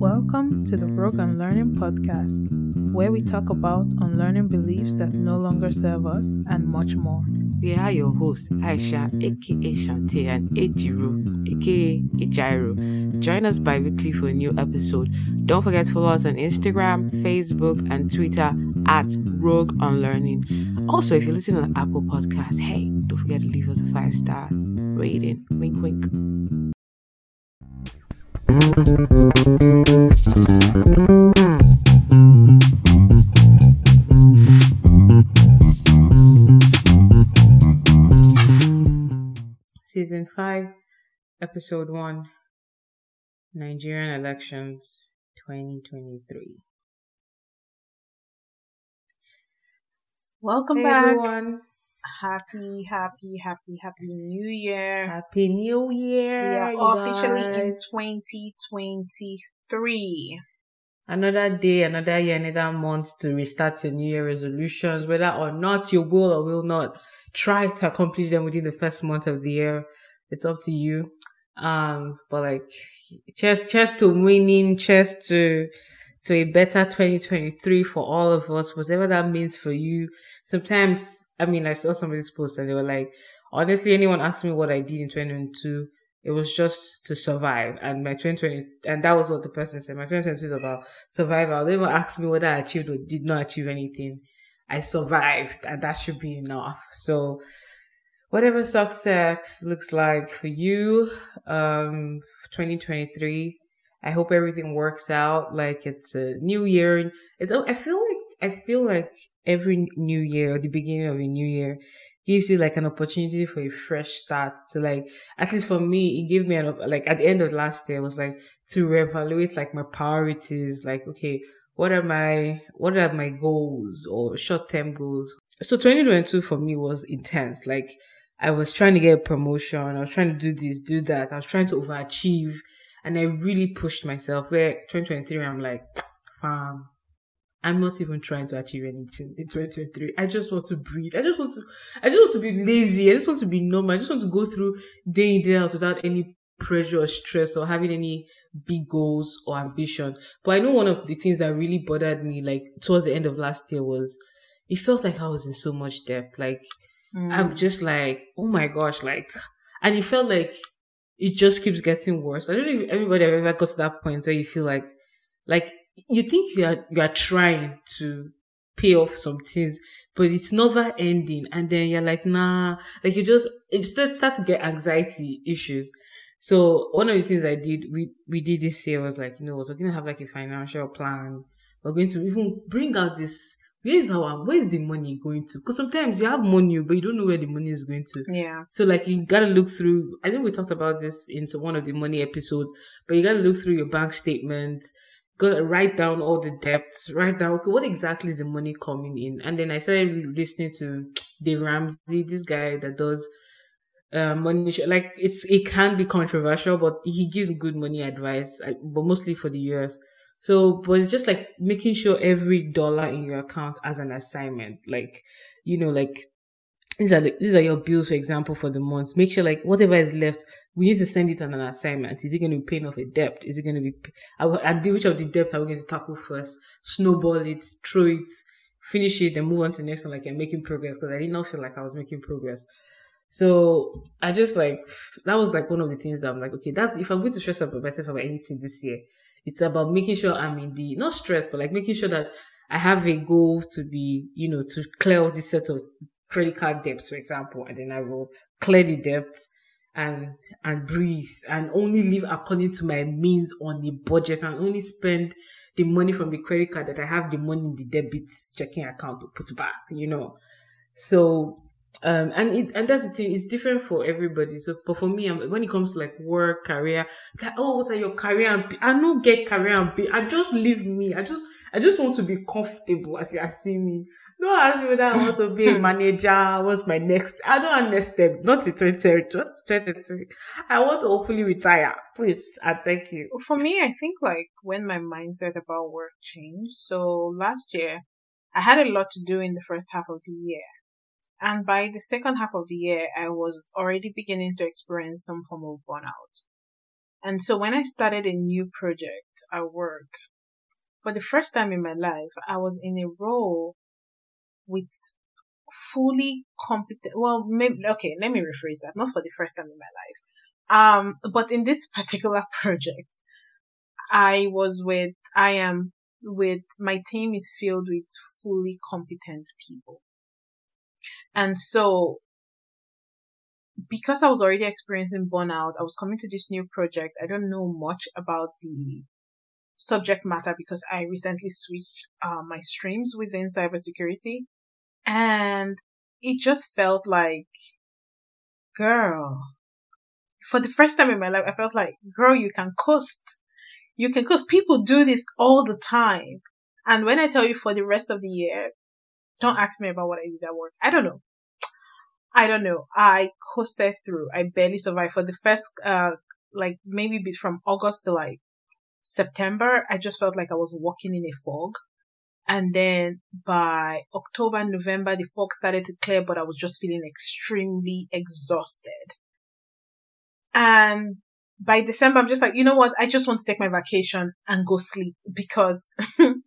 Welcome to the Rogue Unlearning Podcast, where we talk about unlearning beliefs that no longer serve us and much more. We are your hosts, Aisha, aka Shante, and Ejiro, aka Ejiro. Join us bi weekly for a new episode. Don't forget to follow us on Instagram, Facebook, and Twitter at Rogue Unlearning. Also, if you're listening on the Apple Podcasts, hey, don't forget to leave us a five star rating. Wink, wink. Season 5, Episode 1 Nigerian Elections 2023. Welcome Hey back. everyone. Happy, happy, happy, happy New Year. Happy New Year. we are officially in 2023. Another day, another year, another month to restart your New Year resolutions, whether or not you will or will not try to accomplish them within the first month of the year. It's up to you. Um, but like, cheers, cheers to winning, cheers to, to a better 2023 for all of us, whatever that means for you. Sometimes, I mean, I saw somebody's post and they were like, honestly, anyone asked me what I did in 2022, it was just to survive. And my 2020, and that was what the person said. My 2022 is about survival. They even asked me whether I achieved or did not achieve anything. I survived, and that should be enough. So, whatever success looks like for you, um, 2023, I hope everything works out. Like it's a new year. It's, I feel like, I feel like every new year or the beginning of a new year gives you like an opportunity for a fresh start to like at least for me it gave me an like at the end of last year was like to reevaluate like my priorities like okay what are my what are my goals or short-term goals so 2022 for me was intense like i was trying to get a promotion i was trying to do this do that i was trying to overachieve and i really pushed myself where 2023 i'm like fam I'm not even trying to achieve anything in 2023. I just want to breathe. I just want to, I just want to be lazy. I just want to be normal. I just want to go through day in, day out without any pressure or stress or having any big goals or ambition. But I know one of the things that really bothered me, like towards the end of last year was it felt like I was in so much debt. Like mm. I'm just like, oh my gosh, like, and it felt like it just keeps getting worse. I don't know if everybody ever got to that point where you feel like, like you think you are you are trying to pay off some things, but it's never ending, and then you're like, nah, like you just you start start to get anxiety issues. So one of the things I did we we did this year was like, you know, we're gonna have like a financial plan. We're going to even bring out this. Where is our where is the money going to? Because sometimes you have money, but you don't know where the money is going to. Yeah. So like you gotta look through. I think we talked about this in some- one of the money episodes, but you gotta look through your bank statements. Gotta write down all the debts. Write down okay, what exactly is the money coming in? And then I started listening to Dave Ramsey, this guy that does uh, money. Like it's it can be controversial, but he gives good money advice, but mostly for the US. So, but it's just like making sure every dollar in your account has an assignment. Like, you know, like these are the, these are your bills, for example, for the month. Make sure like whatever is left, we need to send it on an assignment. Is it going to be paying off a debt? Is it going to be, and which of the debts are we going to tackle first? Snowball it, throw it, finish it, then move on to the next one. Like I'm making progress because I did not feel like I was making progress. So I just like that was like one of the things that I'm like, okay, that's if I'm going to stress out myself about anything this year, it's about making sure I'm in the not stress, but like making sure that I have a goal to be, you know, to clear off this set of credit card debts, for example, and then I will clear the debts and and breathe and only live according to my means on the budget and only spend the money from the credit card that I have the money in the debit checking account to put back, you know. So um and it and that's the thing it's different for everybody. So but for me I'm, when it comes to like work career like, oh what are your career ambi- i don't get career ambi- i just leave me. I just i just want to be comfortable as you see me. Don't ask me whether i want to be a manager what's my next i don't understand. Not in 2023 i want to hopefully retire please i thank you. For me, I think like when my mindset about work changed. So last year, I had a lot to do in the first half of the year. And by the second half of the year, I was already beginning to experience some form of burnout. And so when I started a new project at work, for the first time in my life, I was in a role with fully competent, well, maybe, okay, let me rephrase that. Not for the first time in my life. Um, but in this particular project, I was with, I am with, my team is filled with fully competent people. And so because I was already experiencing burnout, I was coming to this new project. I don't know much about the subject matter because I recently switched uh, my streams within cybersecurity. And it just felt like, girl, for the first time in my life, I felt like, girl, you can coast. You can coast. People do this all the time. And when I tell you for the rest of the year, don't ask me about what I did at work. I don't know. I don't know. I coasted through. I barely survived for the first, uh, like maybe from August to like September. I just felt like I was walking in a fog. And then by October, November, the fog started to clear, but I was just feeling extremely exhausted. And by December, I'm just like, you know what? I just want to take my vacation and go sleep because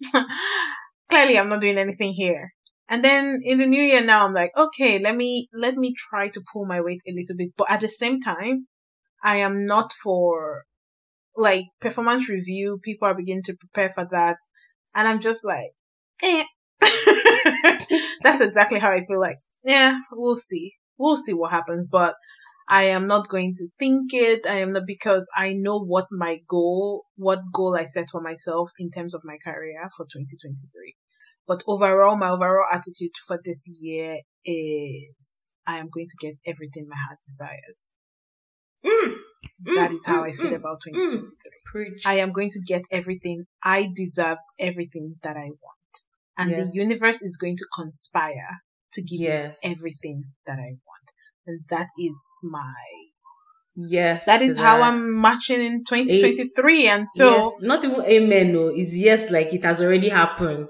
clearly I'm not doing anything here. And then in the new year now, I'm like, okay, let me, let me try to pull my weight a little bit. But at the same time, I am not for like performance review. People are beginning to prepare for that. And I'm just like, eh. That's exactly how I feel like. Yeah, we'll see. We'll see what happens. But I am not going to think it. I am not because I know what my goal, what goal I set for myself in terms of my career for 2023. But overall, my overall attitude for this year is I am going to get everything my heart desires. Mm. That is how mm, I feel mm, about 2023. Mm. I am going to get everything. I deserve everything that I want. And yes. the universe is going to conspire to give yes. me everything that I want. And that is my Yes. That is how that. I'm matching in 2023. A- and so. Yes. Not even amen, no. It's yes, like it has already happened.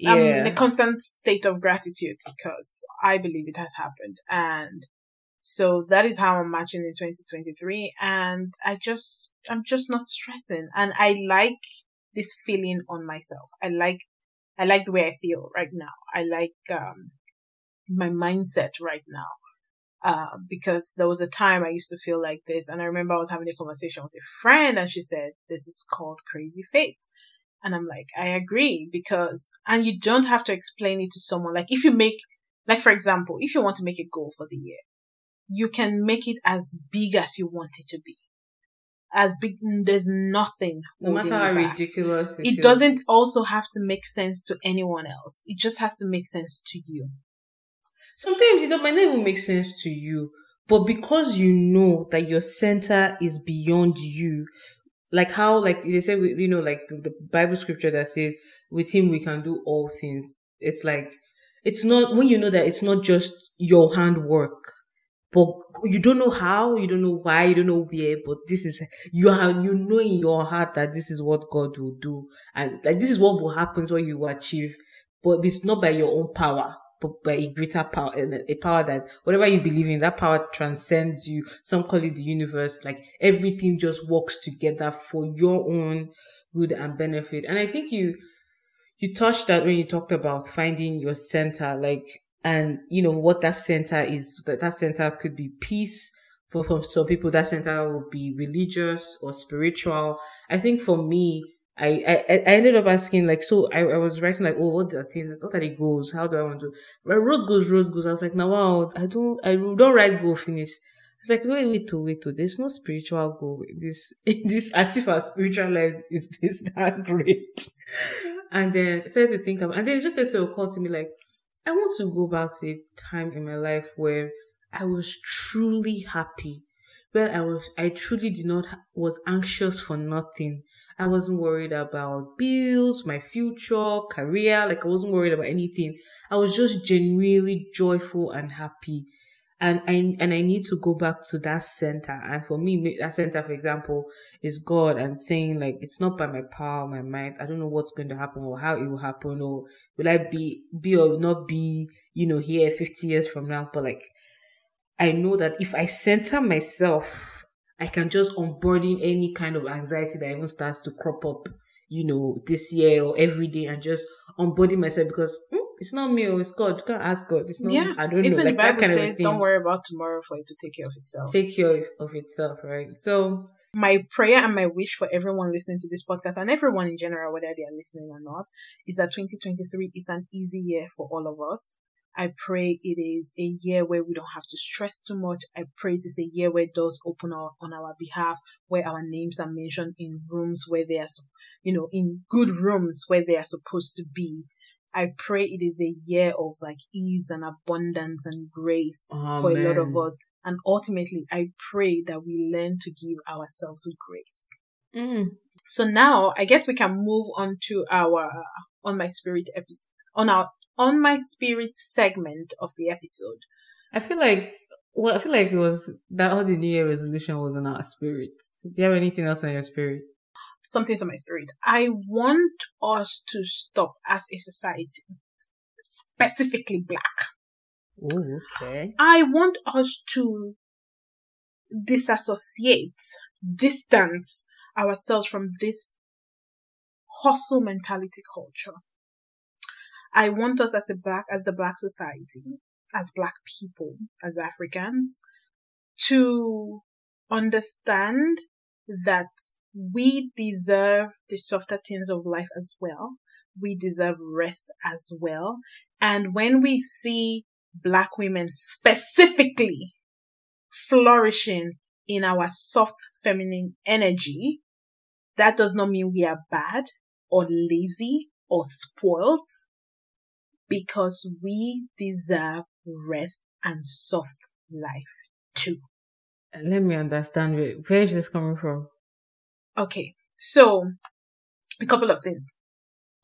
Yeah. Um, in a constant state of gratitude because I believe it has happened. And so that is how I'm matching in 2023. And I just, I'm just not stressing. And I like this feeling on myself. I like, I like the way I feel right now. I like, um, my mindset right now. Uh, because there was a time I used to feel like this. And I remember I was having a conversation with a friend and she said, this is called crazy fate. And I'm like, I agree because, and you don't have to explain it to someone. Like if you make, like for example, if you want to make a goal for the year, you can make it as big as you want it to be. As big, there's nothing. No matter how ridiculous it, it doesn't also have to make sense to anyone else. It just has to make sense to you. Sometimes it might not even make sense to you, but because you know that your center is beyond you, like how like they say you know like the, bible scripture that says with him we can do all things. It's like it's not when you know that it's not just your handwork but you don't know how you don't know why you don't know where but this is you have you know in your heart that this is what god will do and like this is what will happen when you achieve but it's not by your own power but a greater power, a power that whatever you believe in, that power transcends you. Some call it the universe. Like everything just works together for your own good and benefit. And I think you, you touched that when you talked about finding your center, like, and you know what that center is. That that center could be peace. For, some people, that center will be religious or spiritual. I think for me, I, I, I ended up asking like so I, I was writing like oh what are things what are the goals? How do I want to road goes road goes I was like now wow I don't I don't write goal finish. It's like wait wait to wait to there's no spiritual goal. In this in this as if our spiritual lives is this that great. And then I started to think of and then it just started to occur to me like I want to go back to a time in my life where I was truly happy where I was I truly did not was anxious for nothing I wasn't worried about bills, my future, career. Like I wasn't worried about anything. I was just genuinely joyful and happy. And I, and I need to go back to that center. And for me, that center, for example, is God and saying like, it's not by my power, my mind. I don't know what's going to happen or how it will happen or will I be, be or not be, you know, here 50 years from now. But like, I know that if I center myself I can just onboarding any kind of anxiety that even starts to crop up, you know, this year or every day and just onboarding myself because mm, it's not me, or oh, it's God. You can't ask God. It's not yeah. I don't Even know. Like the Bible says, don't worry about tomorrow for it to take care of itself. Take care of itself, right? So my prayer and my wish for everyone listening to this podcast and everyone in general, whether they are listening or not, is that 2023 is an easy year for all of us. I pray it is a year where we don't have to stress too much. I pray it is a year where doors open up on our behalf, where our names are mentioned in rooms where they are, you know, in good rooms where they are supposed to be. I pray it is a year of like ease and abundance and grace Amen. for a lot of us. And ultimately, I pray that we learn to give ourselves grace. Mm. So now I guess we can move on to our on my spirit episode on our on my spirit segment of the episode. I feel like well, I feel like it was that all the New Year resolution was on our spirit. Do you have anything else on your spirit? Something's on my spirit. I want us to stop as a society, specifically black. Ooh, okay. I want us to disassociate, distance ourselves from this hustle mentality culture. I want us as a black, as the black society, as black people, as Africans, to understand that we deserve the softer things of life as well. We deserve rest as well. And when we see black women specifically flourishing in our soft feminine energy, that does not mean we are bad or lazy or spoiled because we deserve rest and soft life too. Let me understand where is this coming from? Okay, so a couple of things.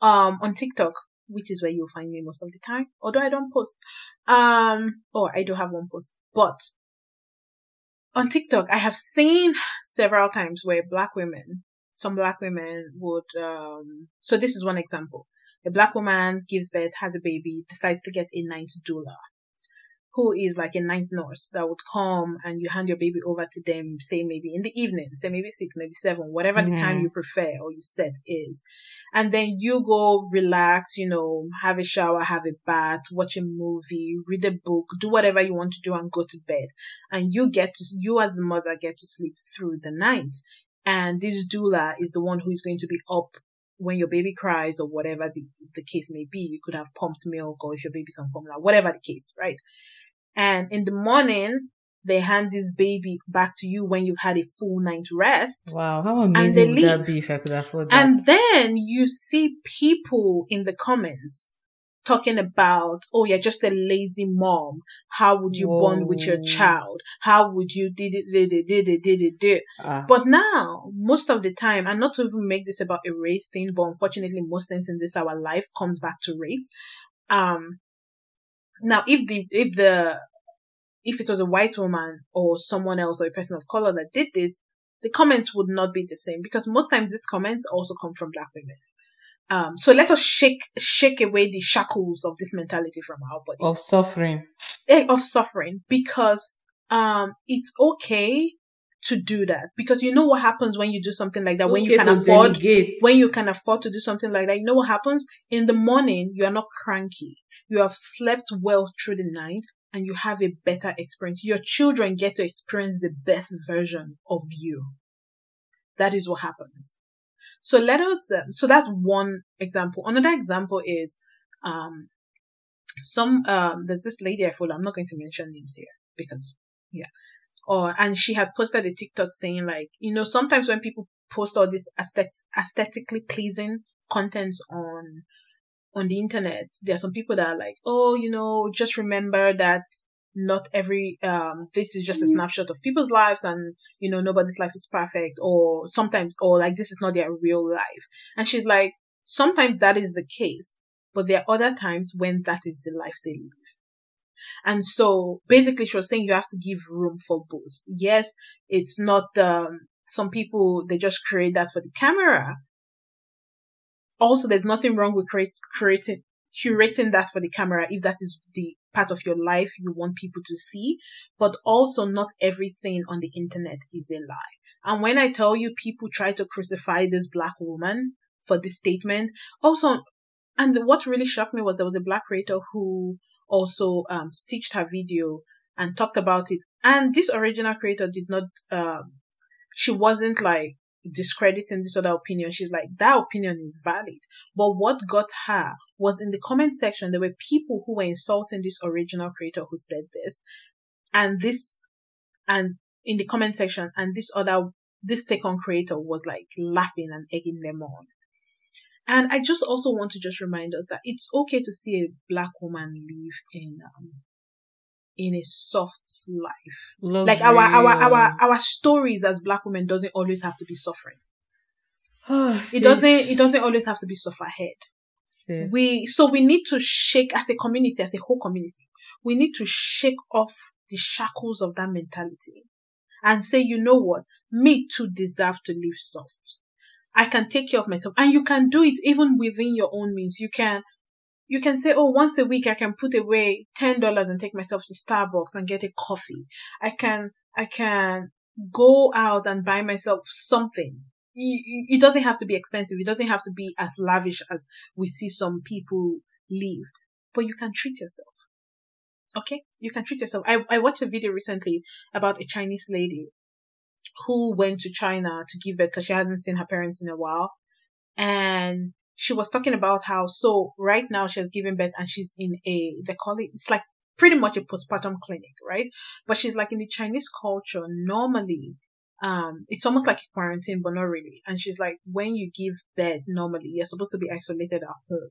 Um, on TikTok, which is where you'll find me most of the time, although I don't post. Um, oh, I do have one post, but on TikTok, I have seen several times where black women, some black women would, um, so this is one example. A black woman gives birth, has a baby, decides to get a night doula who is like a night nurse that would come and you hand your baby over to them, say maybe in the evening, say maybe six, maybe seven, whatever mm-hmm. the time mm-hmm. you prefer or you set is. And then you go relax, you know, have a shower, have a bath, watch a movie, read a book, do whatever you want to do and go to bed. And you get to, you as the mother get to sleep through the night. And this doula is the one who is going to be up when your baby cries or whatever the, the case may be. You could have pumped milk or if your baby's on formula, whatever the case, right? And in the morning, they hand this baby back to you when you've had a full night rest. Wow, how amazing would that be if I could afford that? And then you see people in the comments talking about, oh, you're just a lazy mom. How would you Whoa. bond with your child? How would you did it, did it, did it, did it, did it. Ah. But now, most of the time, and not to even make this about a race thing, but unfortunately, most things in this our life comes back to race. Um, now, if the, if the, if it was a white woman or someone else or a person of color that did this, the comments would not be the same because most times these comments also come from black women. Um, so let us shake, shake away the shackles of this mentality from our body. Of suffering. Eh, of suffering because, um, it's okay to do that because you know what happens when you do something like that when you can afford delegate. when you can afford to do something like that you know what happens in the morning you are not cranky you have slept well through the night and you have a better experience. Your children get to experience the best version of you. That is what happens. So let us, um, so that's one example. Another example is, um, some, um, there's this lady I follow. I'm not going to mention names here because, yeah. Or, and she had posted a TikTok saying like, you know, sometimes when people post all this aesthetic, aesthetically pleasing contents on on the internet, there are some people that are like, oh, you know, just remember that not every, um, this is just a snapshot of people's lives and, you know, nobody's life is perfect or sometimes, or like this is not their real life. And she's like, sometimes that is the case, but there are other times when that is the life they live. And so basically she was saying you have to give room for both. Yes, it's not, um, some people, they just create that for the camera, also there's nothing wrong with create, creating curating that for the camera if that is the part of your life you want people to see, but also not everything on the internet is a lie. And when I tell you people try to crucify this black woman for this statement, also, and what really shocked me was there was a black creator who also um, stitched her video and talked about it. And this original creator did not, um, she wasn't like discrediting this other opinion. She's like, that opinion is valid. But what got her was in the comment section, there were people who were insulting this original creator who said this. And this, and in the comment section, and this other, this second creator was like laughing and egging them on. And I just also want to just remind us that it's okay to see a black woman live in um, in a soft life. Love like our our our our stories as black women doesn't always have to be suffering. Oh, it doesn't it doesn't always have to be suffer ahead. Sis. We so we need to shake as a community, as a whole community. We need to shake off the shackles of that mentality and say, you know what, me too deserve to live soft. I can take care of myself, and you can do it even within your own means. You can you can say, oh, once a week I can put away ten dollars and take myself to Starbucks and get a coffee. I can, I can go out and buy myself something. It doesn't have to be expensive. It doesn't have to be as lavish as we see some people live, but you can treat yourself. Okay, you can treat yourself. I I watched a video recently about a Chinese lady who went to China to give birth because she hadn't seen her parents in a while, and she was talking about how so right now she has given birth and she's in a they call it it's like pretty much a postpartum clinic, right? But she's like in the Chinese culture, normally um it's almost like a quarantine, but not really. And she's like, when you give birth normally, you're supposed to be isolated at home.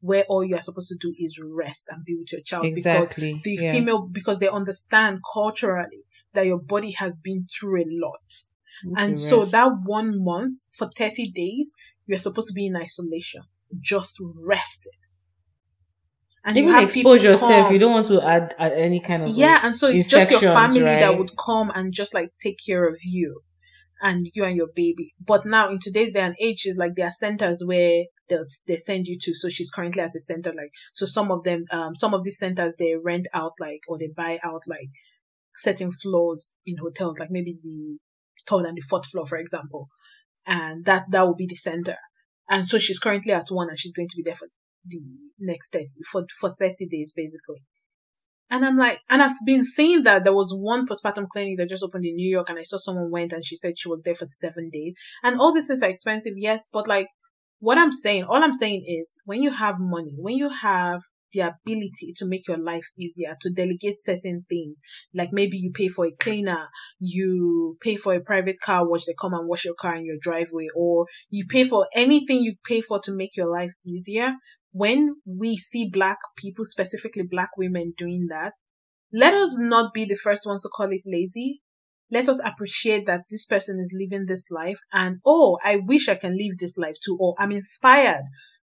Where all you are supposed to do is rest and be with your child exactly. because the yeah. female because they understand culturally that your body has been through a lot. and so that one month for 30 days, you're supposed to be in isolation, just rested. And Even you expose yourself. Come. You don't want to add, add any kind of yeah, like, and so it's just your family right? that would come and just like take care of you and you and your baby. But now in today's day and age, is like there are centers where they they send you to. So she's currently at the center. Like so, some of them, um, some of these centers they rent out like or they buy out like certain floors in hotels, like maybe the third and the fourth floor, for example and that that will be the center. And so she's currently at one, and she's going to be there for the next thirty for for thirty days basically. And I'm like, and I've been seeing that there was one postpartum clinic that just opened in New York, and I saw someone went and she said she was there for seven days. And all these things are expensive, yes, but like what I'm saying, all I'm saying is when you have money, when you have the ability to make your life easier, to delegate certain things. Like maybe you pay for a cleaner, you pay for a private car wash, they come and wash your car in your driveway, or you pay for anything you pay for to make your life easier. When we see black people, specifically black women doing that, let us not be the first ones to call it lazy. Let us appreciate that this person is living this life and, oh, I wish I can live this life too, or I'm inspired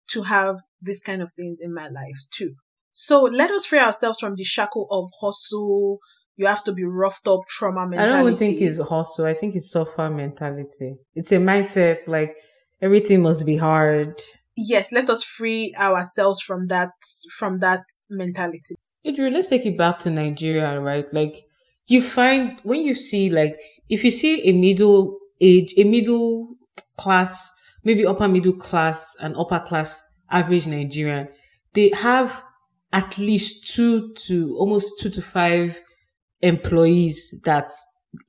to have this kind of things in my life too. So let us free ourselves from the shackle of hustle. You have to be roughed up trauma mentality. I don't think it's hustle. I think it's suffer mentality. It's a mindset like everything must be hard. Yes, let us free ourselves from that from that mentality. Idri, let's take it back to Nigeria, right? Like you find when you see like if you see a middle age, a middle class maybe upper middle class and upper class average Nigerian, they have at least two to almost two to five employees that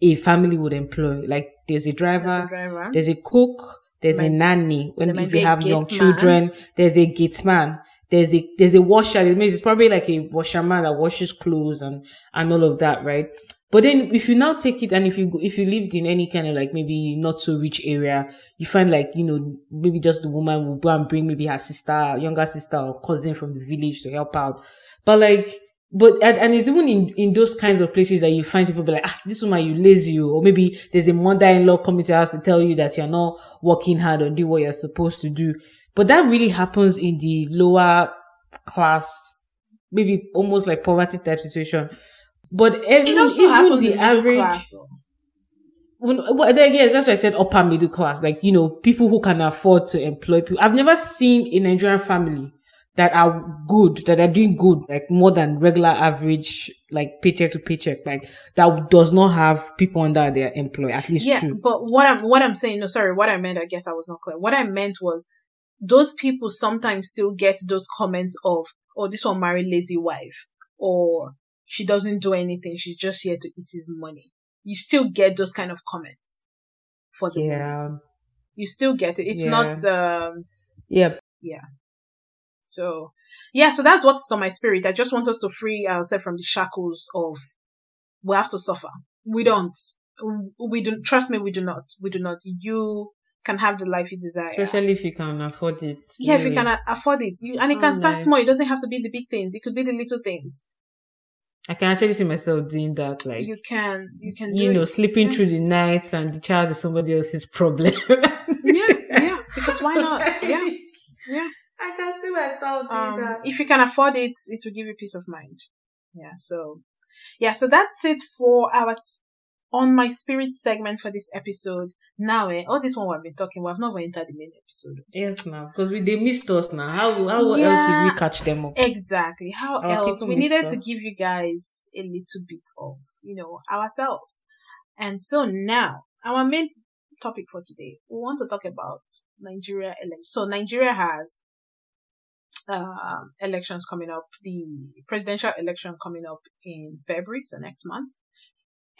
a family would employ. Like there's a driver, there's a, driver. There's a cook, there's a nanny. When if you have young man. children, there's a gate man. There's a there's a washer. It means it's probably like a washerman that washes clothes and and all of that, right? But then if you now take it and if you go, if you lived in any kind of like maybe not so rich area, you find like, you know, maybe just the woman will go and bring maybe her sister, younger sister or cousin from the village to help out. But like, but and, it's even in, in those kinds of places that you find people be like, ah, this woman, you lazy, or maybe there's a mother-in-law coming to your house to tell you that you're not working hard or do what you're supposed to do. But that really happens in the lower class, maybe almost like poverty type situation but every, it also happens the average, class. When, well, yes, that's why I said upper middle class. Like you know, people who can afford to employ people. I've never seen a Nigerian family that are good, that are doing good, like more than regular average, like paycheck to paycheck, like that does not have people under their employ, at least yeah, two. but what I'm what I'm saying, no, sorry, what I meant, I guess I was not clear. What I meant was those people sometimes still get those comments of, oh, this one married lazy wife, or she doesn't do anything, she's just here to eat his money. You still get those kind of comments for the. Yeah. You still get it. It's Yeah. not um Yeah. Yeah. So yeah, so that's what's on my spirit. I just want us to free ourselves from the shackles of we have to suffer. We don't. We don't trust me, we do not. We do not. You can have the life you desire. Especially if you can afford it. Yeah, if you can afford it, you, and it Oh, can start nice. small. It doesn't have to be the big things. It could be the little things. I can actually see myself doing that, like You can, you can, you do know, it. sleeping yeah. through the night and the child is somebody else's problem. Yeah, yeah. Because why not? Yeah, yeah. I can see myself doing Um, that. if you can afford it, it will give you peace of mind. Yeah. So, yeah. So that's it for our s- on my spirit segment for this episode. Now, eh, all this one we've been talking, we have not even entered the main episode. Yes, now because we they missed us now. How how else would we catch them up? Exactly. How Our else? We needed to give you guys a little bit of, you know, ourselves. And so now, our main topic for today, we want to talk about Nigeria elections. So Nigeria has um, elections coming up, the presidential election coming up in February, so next month.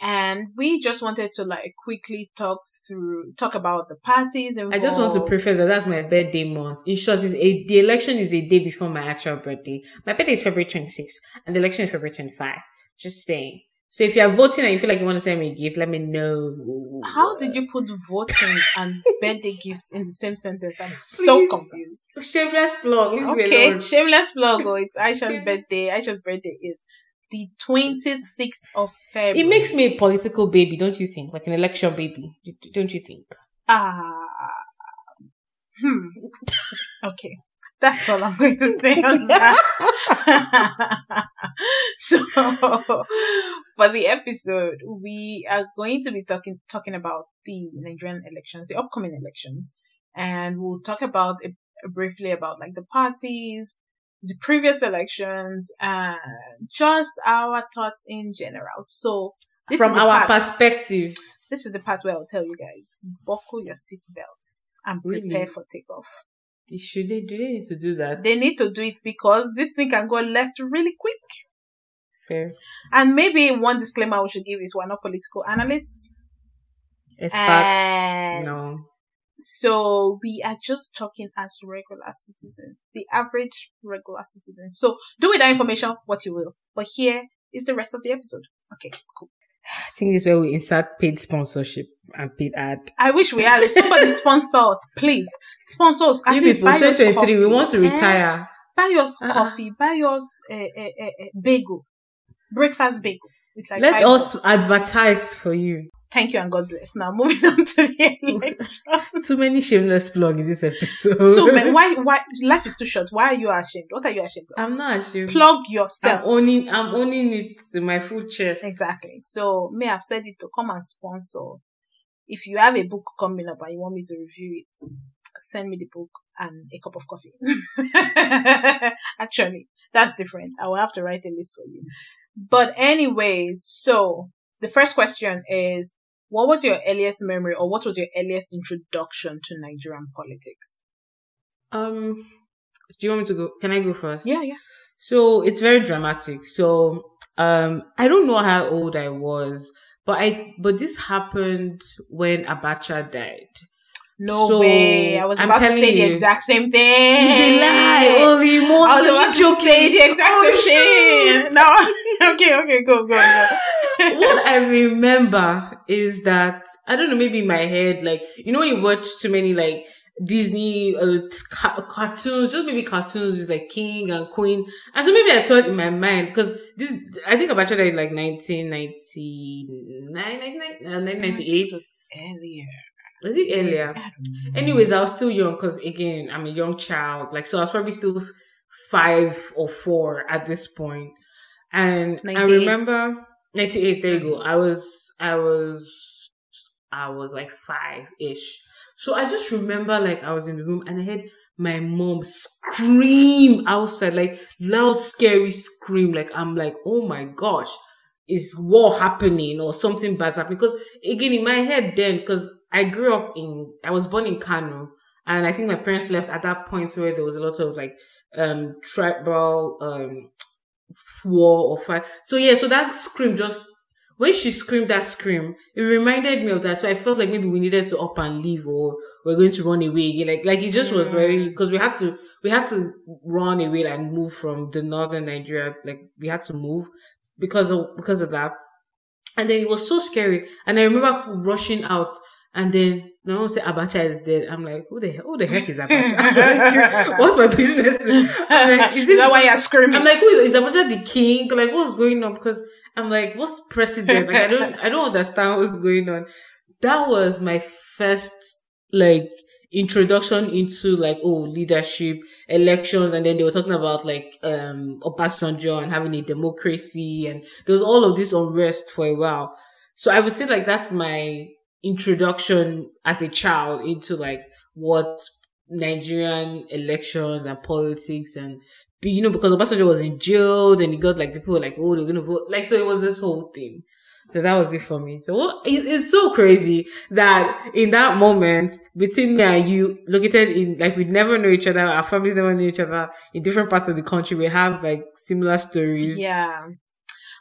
And we just wanted to like quickly talk through, talk about the parties involved. I just want to preface that that's my birthday month. In short, is a the election is a day before my actual birthday. My birthday is February 26th, and the election is February 25. Just saying. So if you are voting and you feel like you want to send me a gift, let me know. How did you put voting and birthday gift in the same sentence? I'm so confused. Shameless plug. Me Okay, shameless plug. Oh, it's Aisha's birthday. Aisha's birthday is the 26th of February. It makes me a political baby, don't you think? Like an election baby, don't you think? Ah. hmm. Okay. That's all I'm going to say on that. so, for the episode, we are going to be talking talking about the Nigerian elections, the upcoming elections, and we'll talk about it briefly about like the parties, the previous elections, and just our thoughts in general. So, this From is our part, perspective, this is the part where I'll tell you guys: buckle your seatbelts and Really? prepare for takeoff. should they do they need to do that? They need to do it because this thing can go left really quick. Fair. And maybe one disclaimer we should give is we're not political analysts. Experts, And- no. So we are just talking as regular citizens, the average regular citizen. So do with that information what you will. But here is the rest of the episode. Okay, cool. I think this is where we insert paid sponsorship and paid ad. I wish we had somebody sponsor us, please. Sponsor us. At least buy us 2023, coffee. we want to eh? retire. Buy us Uh-uh. coffee. Buy us a, a, a, a bagel. Breakfast bagel. It's like Let us advertise for you. Thank you and God bless. Now moving on to the election. Too many shameless plug in this episode. so man, why why life is too short? Why are you ashamed? What are you ashamed of? I'm not ashamed. Plug yourself. I'm owning. I'm owning it in my full chest. Exactly. So may I have said it to come and sponsor. If you have a book coming up and you want me to review it, send me the book and a cup of coffee. Actually, that's different. I will have to write a list for you. But anyways, so the first question is what was your earliest memory or what was your earliest introduction to Nigerian politics? Um, do you want me to go? Can I go first? Yeah, yeah. So it's very dramatic. So um, I don't know how old I was, but I but this happened when Abacha died. No So, way. I was I'm about to say the exact same thing. It's a lie. Oh, the more I was about to say the exact Oh, same thing. No. okay, okay, go, go, go. What I remember is that I don't know, maybe in my head, like you know, you watch too many like Disney uh, ca- cartoons, just maybe cartoons is like king and queen, and so maybe I thought in my mind because this I think Abacha died in like 1999, 1998. Earlier. Was it earlier? Anyways, I was still young because again, I'm a young child. Like, so I was probably still five or four at this. And I remember 98, there you go. I was, I was, I was like five ish. So I just remember like I was in the room and I heard my mom scream outside, like loud, scary scream. Like I'm like, oh my gosh, is war happening or something bad happening? Because again, in my head then, because I grew up in, I was born in Kano, and I think my parents left at that point where there was a lot of like um tribal um war or five. So yeah, so that scream just when she screamed that scream, it reminded me of that. So I felt like maybe we needed to up and leave or we're going to run away again. Like, like it just was hmm. very, because we had to, we had to run away and move from the northern Nigeria. Like we had to move because of, because of that. And then it was so scary. And I remember rushing out and then no one said Abacha is dead. I'm like, who the hell, who the heck is Abacha? what's my business? Like, is, it that why you're screaming? I'm like, who is, is Abacha the king? Like, what's going on? Because I'm like, what's president? Like, I don't, I don't understand what's going on. That was my first, like, introduction into like, oh, leadership, elections. And then they were talking about like, um, Obasanjo and having a democracy. And there was all of this unrest for a while. So I would say like, that's my introduction as a child into like what Nigerian elections and politics and you know, because Obasanjo was in jail, then he got like people were like, oh, they're gonna vote. Like, so it was this whole thing. So that was it for me. So it's so crazy that in that moment between me and you, located in like we never know each other, our families never knew each other in different parts of the country. We have like similar stories. Yeah,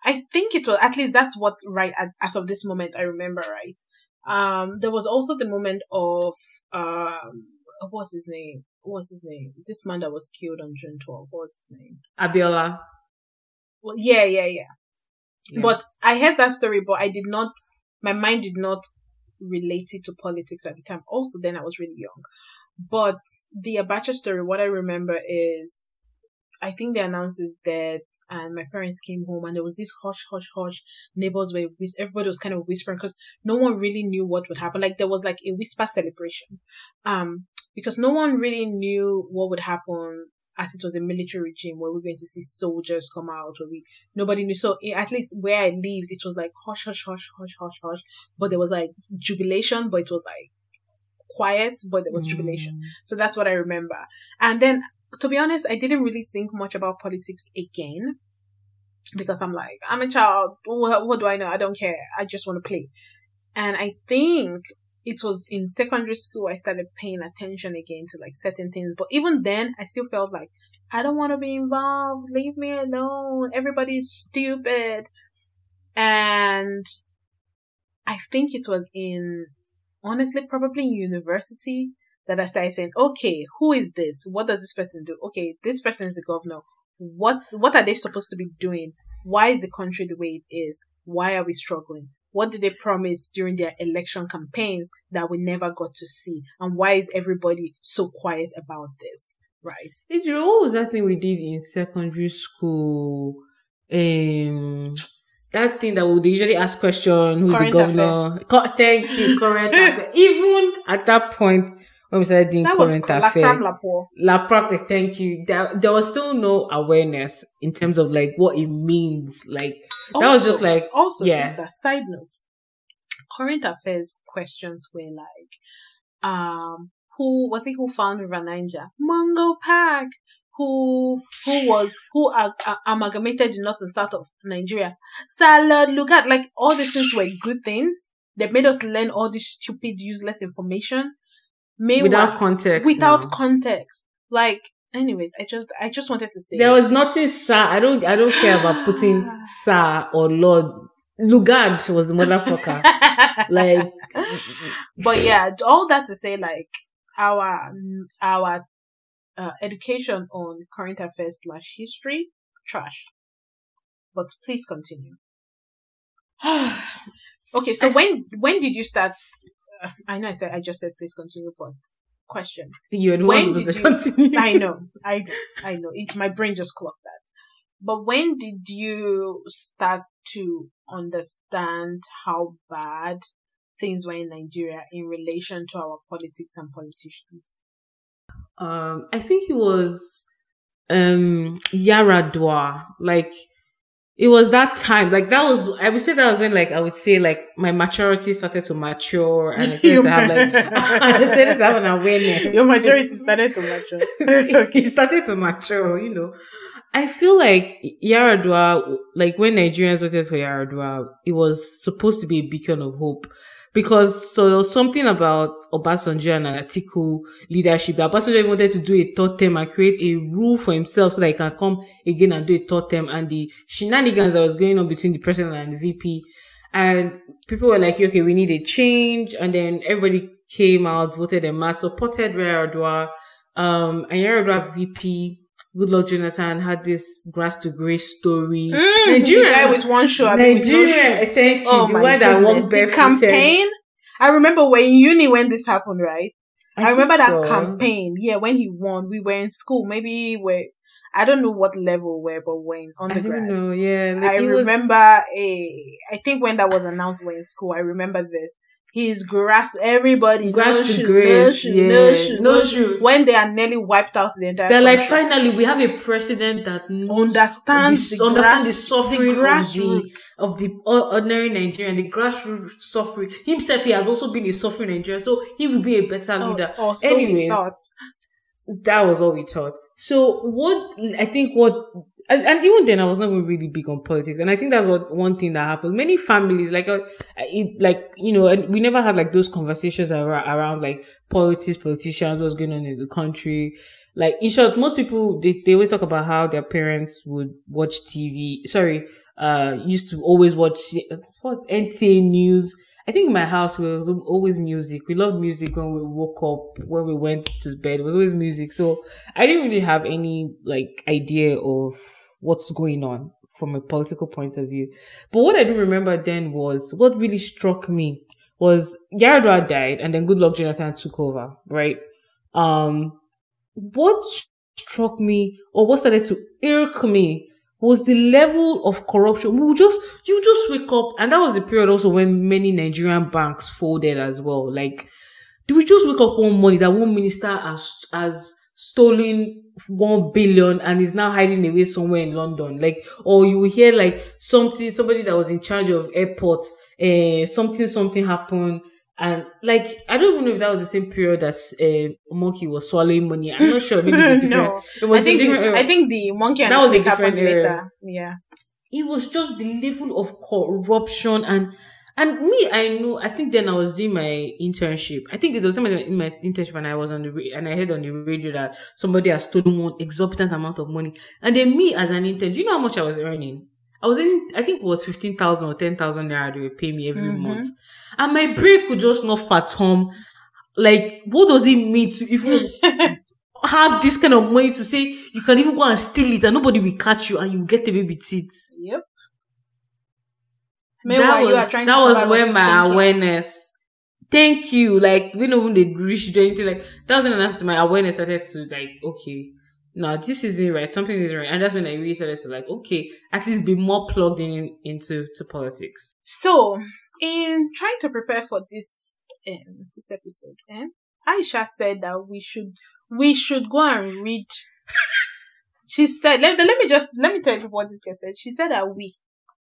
I think it was at least that's what right as of this moment I remember. Right. Um, there was also the moment of um, what's his name? what's his name? This man that was killed on June 12. What's his name? Abiola. Well, yeah, yeah, yeah, yeah. But I heard that story, but I did not, my mind did not relate it to politics at the time. Also, then I was really young. But the Abacha story, what I remember is I think they announced his death, and my parents came home, and there was this hush, hush, hush. Neighbors were everybody was kind of whispering because no one really knew what would happen. Like there was like a whisper celebration, um, because no one really knew what would happen as it was a military regime where we are going to see soldiers come out or we nobody knew so at least where i lived it was like hush hush hush hush hush hush but there was like jubilation but it was like quiet but there was mm. jubilation so that's what i remember and then to be honest, I didn't really think much about politics again because I'm like, I'm a child. What, what do I know? I don't care. I just want to play. And I think it was in secondary school I started paying attention again to like certain things. But even then, I still felt like I don't want to be involved. Leave me alone. Everybody's stupid. And I think it was in, honestly, probably in university that I started saying, okay, who is this? What does this person do? Okay, this person is the governor. What what are they supposed to be doing? Why is the country the way it is? Why are we struggling? What did they promise during their election campaigns that we never got to see? And why is everybody so quiet about this? Right. It's what was that thing we did in secondary school? Um that thing that would usually ask question who's current the governor. Co- thank you, correct. Even at that point, when we started doing that current affairs. La Pram, thank you. There, there was still no awareness in terms of like what it means. Like also, that was just like also yeah. sister. Side note, current affairs questions were like, um, who was it? Who found River Niger? Mungo Park. Who who was who uh, amalgamated the north and south of Nigeria? Salad, look at like all these things were good things. They made us learn all this stupid, useless information without context. Without no. context. Like, anyways, I just I just wanted to say there was nothing sir. I don't I don't care about putting sir or Lord. Lugard was the motherfucker. like, but yeah, all that to say, like our our uh, education on current affairs slash history trash. But please continue. okay, so I when when did you start I know I said I just said please continue, but question. You had when did you, continue. I know, I I know. It, my brain just clocked that. But when did you start to understand how bad things were in Nigeria in relation to our politics and politicians? Um, I think it was um Yaradua. Like it was that time. Like that was I would say that was when like I would say like my maturity started to mature and I started to have like I started to have an awareness. Your maturity started to mature. it started to mature, you know. I feel like Yaradua, like when Nigerians voted for Yaradua, it was supposed to be a beacon of hope because so there was something about Obasanjo and Atiku leadership that Obasanjo wanted to do a third term and create a rule for himself so that he can come again and do a third term. And the shenanigans that was going on between the president and the VP and people were like, okay, we need a change. And then everybody came out, voted and mass, supported Yaradua, um, and Yaradua VP Goodluck Jonathan had this grass to grace story. Mm, Nigeria, the guy with one shoe. Nigeria, no thank you. Oh the one that walked The campaign. I remember when uni when this happened, right? I, I remember that so. campaign. Yeah, when he won, we were in school. Maybe we I don't know what level we're, but when undergrad. I don't know. Yeah, like I remember was... a. I think when that was announced, we're in school. I remember this his grass everybody grass no to shoe, grace, no shoe, yeah. no shoe, no, shoe. When they are nearly wiped out the entire. They're country. like, finally, we have a president that understands the, the understands the suffering the of the of the ordinary Nigerian, the grassroots suffering. Himself, he has also been a suffering Nigerian, so he will be a better oh, leader. Oh, so Anyways, that was all we thought. So what I think what and, and, even then, I was not even really big on politics, and I think that's what one thing that happened. Many families, like, uh, it, like you know, and we never had like those conversations around, around like politics, politicians, what's going on in the country. Like, in short, most people they they always talk about how their parents would watch TV. Sorry, uh, used to always watch what's NTA news. I think in my house there was always music. We loved music when we woke up, when we went to bed. It was always music. So I didn't really have any like idea of what's going on from a political point of view. But what I do remember then was what really struck me was Yar'Adua died and then Goodluck Jonathan took over, right? Um, what struck me or what started to irk me was the level of corruption. We just, you just wake up, and that was the period also when many Nigerian banks folded as well. Like, do we just wake up one morning that one minister has, has stolen one billion and is now hiding away somewhere in London? Like, or you hear like something, somebody that was in charge of airports, uh, something, something happened and like, I don't even know if that was the same period as uh, monkey was swallowing money. I'm not sure. Maybe different. no, it was I think the, I think the monkey that was a different era. Later. Yeah, it was just the level of corruption and and me. I know. I think then I was doing my internship. I think there was somebody in my internship and I was on the and I heard on the radio that somebody has stolen one exorbitant amount of money. And then me as an intern, do you know how much I was earning? I was in. I think it was fifteen thousand or ten thousand naira they would pay me every mm-hmm. month and my brain could just not fathom like what does it mean to even have this kind of money to say you can even go and steal it and nobody will catch you and you get away with it. Yep. Meanwhile, that was, that was where my awareness. Thank you. Like we know when they reach anything like that's when I, my awareness started to like okay. No, this isn't right. Something isn't right, and that's when I really started to like, okay, at least be more plugged in into to politics. So, in trying to prepare for this um, this episode, eh, Aisha said that we should we should go and read. she said, let, let me just let me tell you what this girl said. She said that we,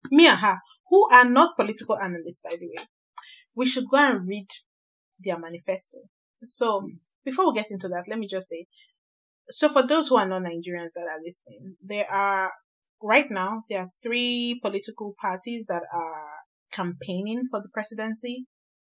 me and her, who are not political analysts, by the way, we should go and read their manifesto. So before we get into that, let me just say, so for those who are not Nigerians that are listening, there are right now there are three political parties that are campaigning for the presidency.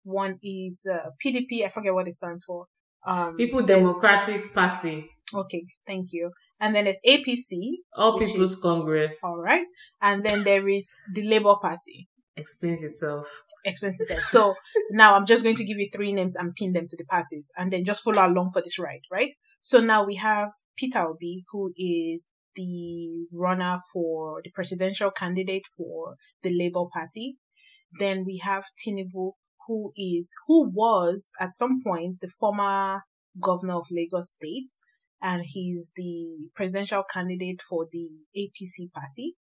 One is uh, PDP. I forget what it stands for. Um, People Democratic Party. Okay, thank you. And then there's APC. All People's is, Congress. All right. And then there is the Labour Party. Explains itself. Explains itself. So now I'm just going to give you three names and pin them to the parties and then just follow along for this ride, right? So now we have Peter Obi, who is the runner for the presidential candidate for the Labour Party. Then we have Tinubu, who is, who was at some point the former governor of Lagos State, and he's the presidential candidate for the APC party.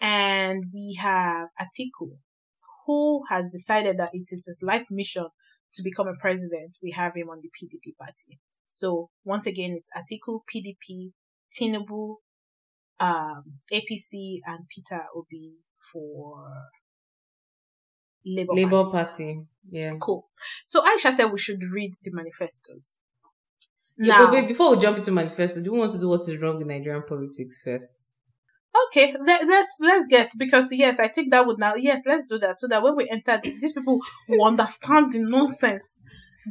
And we have Atiku, who has decided that it is his life mission to become a president. We have him on the PDP party. So once again, it's Atiku, PDP, Tinubu, um, APC and Peter Obi for Labour, Labour Party. Party. Yeah. Cool. So Aisha said we should read the manifestos. Yeah, now, but before we jump into manifesto, do we want to do what is wrong in Nigerian politics first? okay, let, let's let's get because yes, I think that would now yes, let's do that so that when we enter, the- these people will understand the nonsense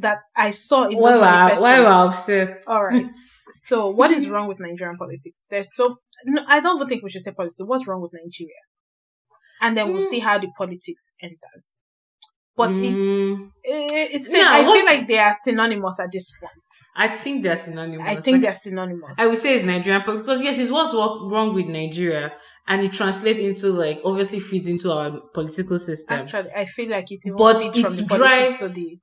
that I saw in Why we're, manifestos. why we're upset? All right. So, what is wrong with Nigerian politics? There's so no, I don't even think we should say politics. What's wrong with Nigeria? And then we'll Mm. see how the politics enters. But it, Mm, it, it's I feel like they are synonymous at this point. I think they're synonymous. I think Like, they're synonymous. I would say it's Nigerian politics because yes, it's what's wrong with Nigeria, and it translates into like obviously feeds into our political system. Actually, I feel like it But it's dry- to the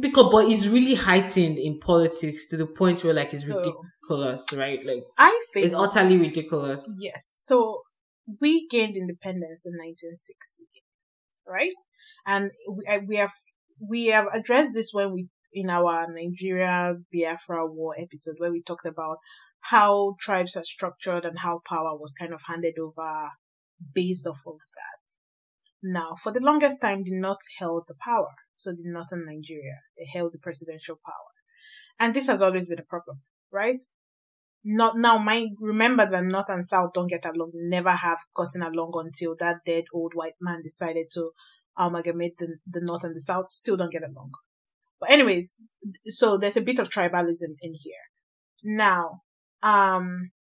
because but it's really heightened in politics to the point where like it's So- ridiculous, right? Like I think it's utterly ridiculous. Yes. So we gained independence in 1960, right? And we, uh, we have we have addressed this when we in our Nigeria Biafra War episode where we talked about how tribes are structured and how power was kind of handed over based off of that. Now, for the longest time, the North held the power. So the Northern Nigeria, they held the presidential power. And this has always been a problem, right? not now my, remember that north and south don't get along never have gotten along until that dead old white man decided to amalgamate the, the north and the south still don't get along but anyways so there's a bit of tribalism in here now um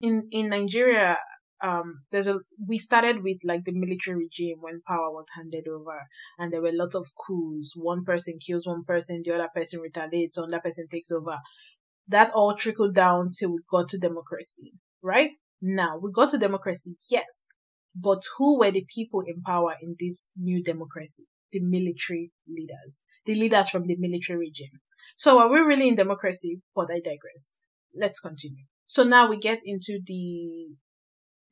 in in nigeria um there's a we started with like the military regime when power was handed over and there were lots of coups one person kills one person the other person retaliates another person takes over that all trickled down till we got to democracy, right? Now, we got to democracy, yes, but who were the people in power in this new democracy? The military leaders, the leaders from the military regime. So are we really in democracy? But I digress. Let's continue. So now we get into the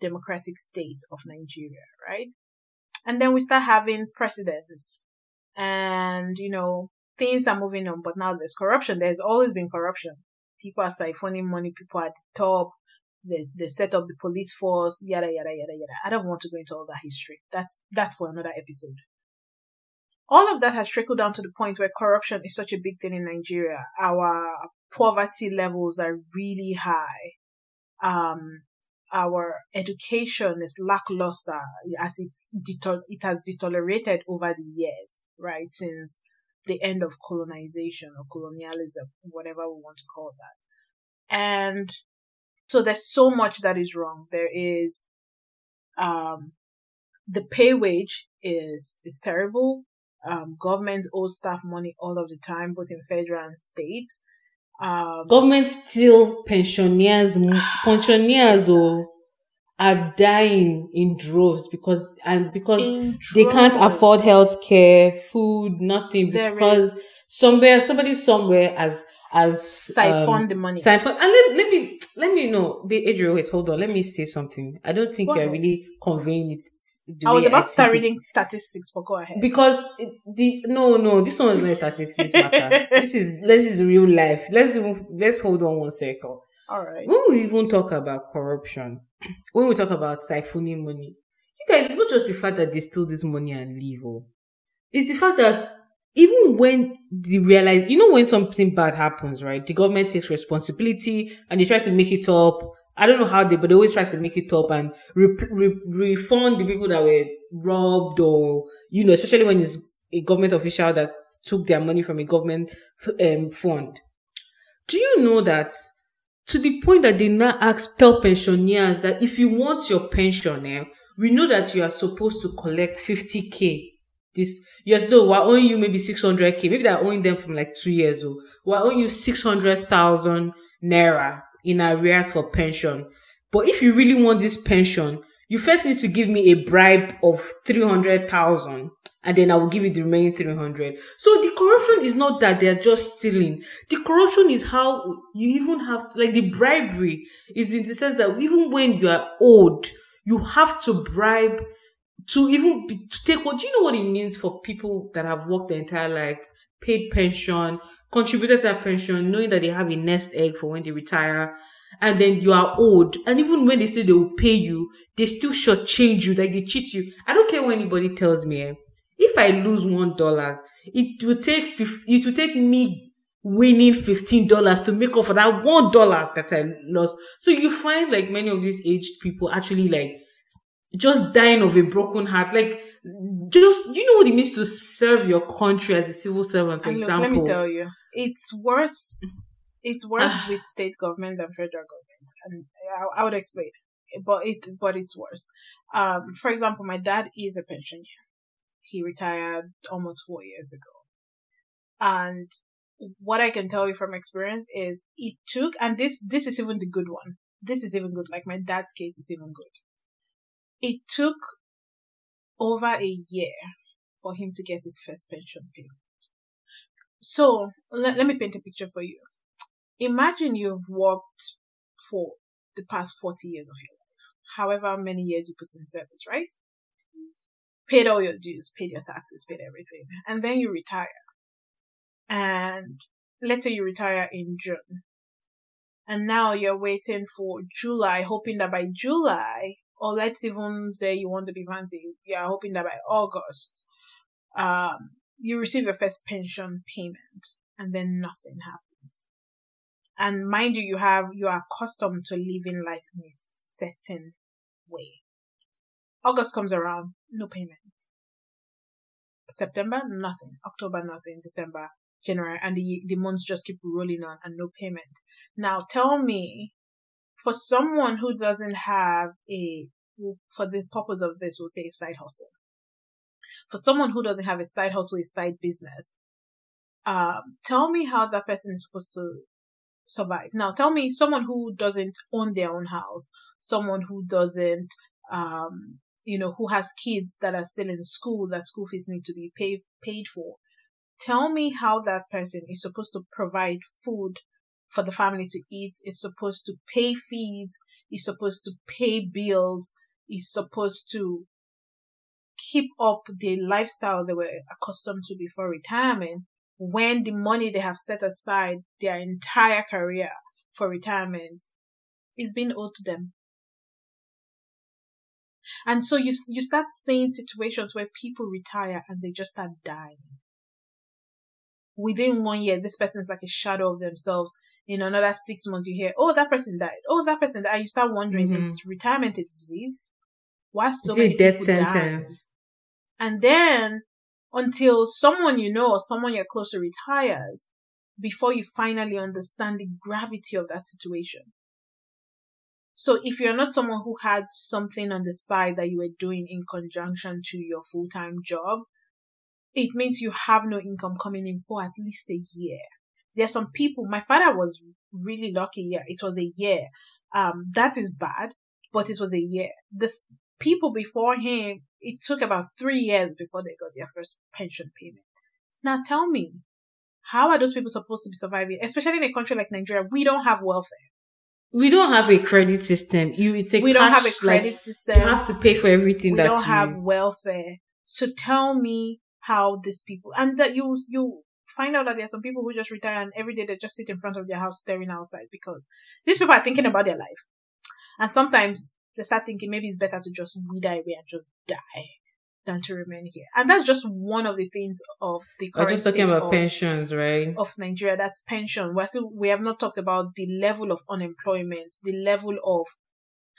democratic state of Nigeria, right? And then we start having presidents and, you know, things are moving on, but now there's corruption. There's always been corruption people are siphoning money, people at the top, they, they set up the police force, yada, yada, yada, yada. I don't want to go into all that history. That's, that's for another episode. All of that has trickled down to the point where corruption is such a big thing in Nigeria. Our poverty levels are really high. Um, our education is lackluster as it's it has deteriorated over the years, right? Since the end of colonization or colonialism, whatever we want to call that. And so there's so much that is wrong. There is, um, the pay wage is, is terrible. Um, government owes staff money all of the time, both in federal and state. Um, Government still pensioners, pensioners oh, are dying in droves because and because in they can't afford health care, food, nothing There because is- somewhere somebody somewhere as as siphon um, the money. siphon and let, let me let me know Be- Adriel, wait hold on let me say something I don't think Go you're really conveying it I was about to start think it. reading statistics, but go ahead. because the no no this one is not statistics matter this is this is real life let's even- let's hold on one second All right. when we even talk about corruption, when we talk about siphoning money, you guys, it's not just the fact that they steal this money and leave. Oh. It's the fact that even when they realize, you know, when something bad happens, right? The government takes responsibility and they try to make it up. I don't know how they, but they always try to make it up and re- re- refund the people that were robbed or, you know, especially when it's a government official that took their money from a government um, fund. Do you know that to the point that they now ask tell pensioners that if you want your pension, eh, we know that you are supposed to collect 50k. This yes, though we're owing you maybe 600k. Maybe they're owing them from like two years old. We're owing you 600,000 naira in arrears for pension. But if you really want this pension, you first need to give me a bribe of 300,000 and then I will give you the remaining 300. So the corruption is not that they're just stealing. The corruption is how you even have to, like the bribery is in the sense that even when you are old, you have to bribe to even be, to take what, do you know what it means for people that have worked their entire life, paid pension, contributed to that pension, knowing that they have a nest egg for when they retire, and then you are old. And even when they say they will pay you, they still shortchange you, like they cheat you. I don't care what anybody tells me. Eh? If I lose one dollar, it will take it will take me winning fifteen dollars to make up for that one dollar that I lost. So you find like many of these aged people actually like just dying of a broken heart. Like just you know what it means to serve your country as a civil servant, for And look, example. let me tell you, it's worse. It's worse with state government than federal government, and I, I would explain. But it, but it's worse. Um, for example, my dad is a pensioner. He retired almost four years ago, and what I can tell you from experience is it took, and this this is even the good one. This is even good. Like my dad's case is even good. It took over a year for him to get his first pension payment. So let, let me paint a picture for you. Imagine you've worked for the past 40 years of your life, however many years you put in service, right? Paid all your dues, paid your taxes, paid everything, and then you retire. And let's say you retire in June. And now you're waiting for July, hoping that by July, or let's even say you want to be fancy, you're hoping that by August, um, you receive your first pension payment and then nothing happens. And mind you, you have, you are accustomed to living life in a certain way. August comes around, no payment. September, nothing. October, nothing. December, January, and the, the months just keep rolling on and no payment. Now tell me, for someone who doesn't have a, for the purpose of this, we'll say a side hustle. For someone who doesn't have a side hustle, a side business, um, tell me how that person is supposed to survive. Now tell me someone who doesn't own their own house, someone who doesn't, um, you know, who has kids that are still in school, that school fees need to be paid, paid for. Tell me how that person is supposed to provide food for the family to eat, is supposed to pay fees, is supposed to pay bills, is supposed to keep up the lifestyle they were accustomed to before retirement when the money they have set aside their entire career for retirement is being owed to them. And so you, you start seeing situations where people retire and they just start dying. Within one year, this person is like a shadow of themselves. In another six months, you hear, oh, that person died. Oh, that person died. And you start wondering, Mhm. is retirement a disease? Why so many death people sentence? And then until someone you know or someone you're close to retires before you finally understand the gravity of that situation. So if you're not someone who had something on the side that you were doing in conjunction to your full-time job, it means you have no income coming in for at least a year. There are some people, my father was really lucky. Yeah, it was a year. Um, that is bad, but it was a year. This people before him, it took about three years before they got their first pension payment. Now tell me, how are those people supposed to be surviving? Especially in a country like Nigeria, we don't have welfare. We don't have a credit system. You, it's a we don't have a cash, like, credit system. You have to pay for everything we that don't you have welfare. So tell me how these people and that you you find out that there are some people who just retire and every day they just sit in front of their house staring outside because these people are thinking about their life. And sometimes they start thinking maybe it's better to just wither away and just die than to remain here. And that's just one of the things of the We're current just talking about of, pensions, right? of Nigeria. That's pension. We're still, we have not talked about the level of unemployment, the level of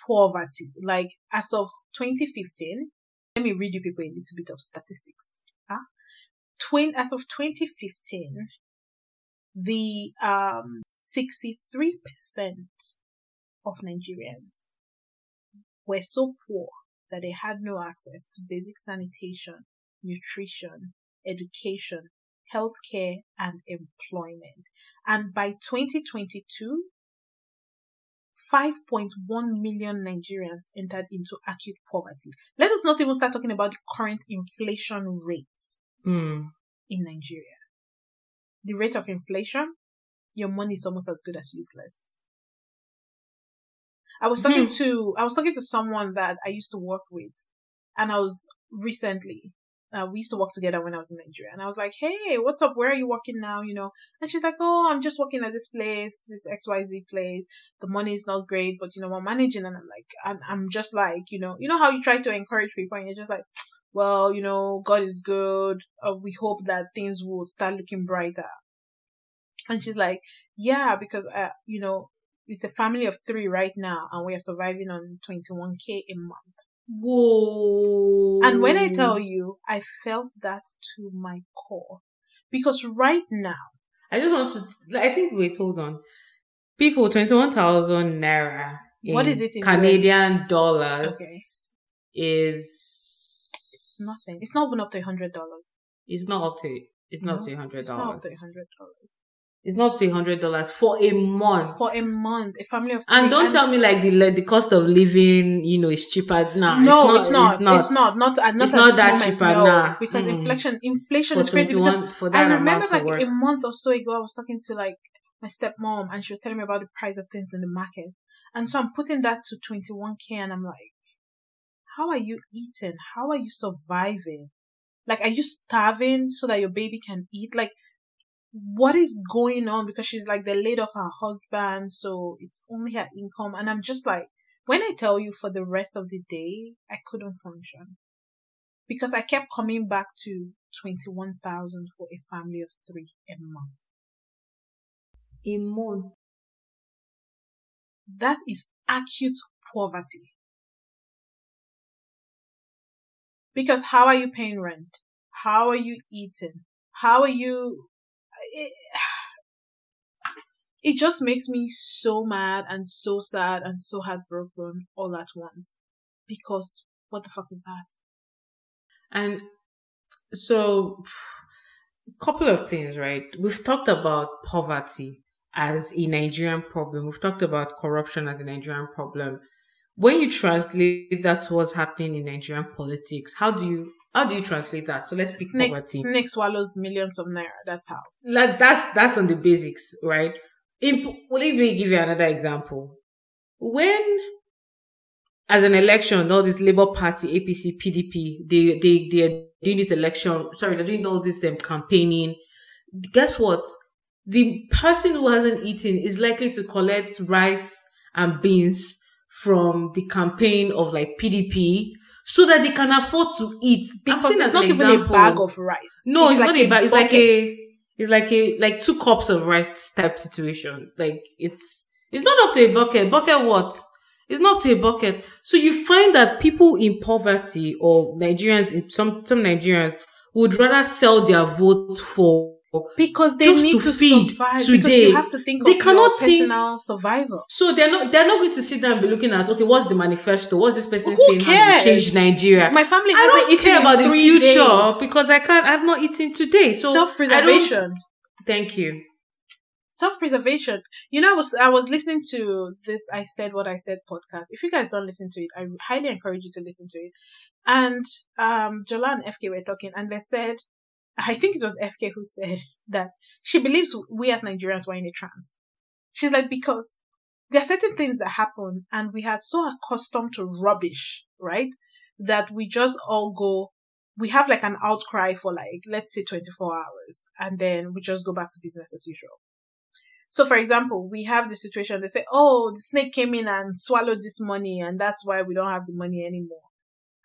poverty. Like as of 2015, let me read you people a little bit of statistics. Huh? Twin, as of 2015, the um 63% of Nigerians were so poor that they had no access to basic sanitation, nutrition, education, healthcare, and employment. And by 2022, 5.1 million Nigerians entered into acute poverty. Let us not even start talking about the current inflation rates Mm. in Nigeria. The rate of inflation, your money is almost as good as useless. I was talking Hmm. to I was talking to someone that I used to work with, and I was recently uh, we used to work together when I was in Nigeria. And I was like, hey, what's up? Where are you working now? You know, and she's like, oh, I'm just working at this place, this XYZ place. The money is not great, but you know, I'm managing. And I'm like, I'm, I'm just like, you know, you know how you try to encourage people and you're just like, well, you know, God is good. Uh, we hope that things will start looking brighter. And she's like, yeah, because, uh, you know, it's a family of three right now and we are surviving on 21k a month. Whoa. And when I tell you, I felt that to my core. Because right now, I just want to, I think, wait, hold on. People, 21,000 naira. What is it in Canadian dollars? Okay. Is nothing. It's not even up to a hundred dollars. It's not up to. It's not up to a hundred It's not up dollars. to hundred dollars. It's not up to a hundred dollars for a month. For a month, a family of and don't tell me like the like, the cost of living, you know, is cheaper. Nah, no, it's not. it's not. It's not. Not, at- not It's at not that moment, cheaper, no, nah. Because Mm. inflation, inflation for is crazy. Because one for I remember like work. a month or so ago, I was talking to like my stepmom, and she was telling me about the price of things in the market. And so I'm putting that to 21k, and I'm like, how are you eating? How are you surviving? Like, are you starving so that your baby can eat? Like, what is going on? Because she's like, they laid off her husband, so it's only her income. And I'm just like, when I tell you for the rest of the day, I couldn't function. Because I kept coming back to 21,000 for a family of three a month. a month. That is acute poverty. Because how are you paying rent? How are you eating? How are you? It, it just makes me so mad and so sad and so heartbroken all at once. Because what the fuck is that? And so, a couple of things, right? We've talked about poverty as a Nigerian problem. We've talked about corruption as a Nigerian problem. When you translate that's what's happening in Nigerian politics, how do you how do you translate that? So let's pick Snake, poverty. snake swallows millions of naira. That's how. That's that's that's on the basics, right? In, well, let me give you another example. When, as an election, all this Labour Party, APC, PDP, they they they're doing this election. Sorry, they're doing all this um, campaigning. Guess what? The person who hasn't eaten is likely to collect rice and beans from the campaign of like PDP so that they can afford to eat. I'm Because saying it's not even a bag of rice. No, it's, not a bag. It's like a, it's like a, like two cups of rice type situation. Like it's, it's not up to a bucket. Bucket what? It's not up to a bucket. So you find that people in poverty or Nigerians, in some some Nigerians would rather sell their votes for because they just need to to, feed survive. Because you have to think They of cannot your think- personal survival. So they're not they're not going to sit down and be looking at okay, what's the manifesto? What's this person Who saying? How cares? to change Nigeria? My family I don't care about the future days. because I can't. I've not eaten today. So I don't- Self-preservation. Thank you. Self-preservation. You know, I was I was listening to this "I Said What I Said" podcast. If you guys don't listen to it, I highly encourage you to listen to it. And um, Jola and FK were talking, and they said, I think it was FK who said that she believes we as Nigerians were in a trance. She's like because there are certain things that happen, and we are so accustomed to rubbish, right? That we just all go. We have like an outcry for like let's say 24 hours, and then we just go back to business as usual. So, for example, we have the situation, they say, oh, the snake came in and swallowed this money, and that's why we don't have the money anymore.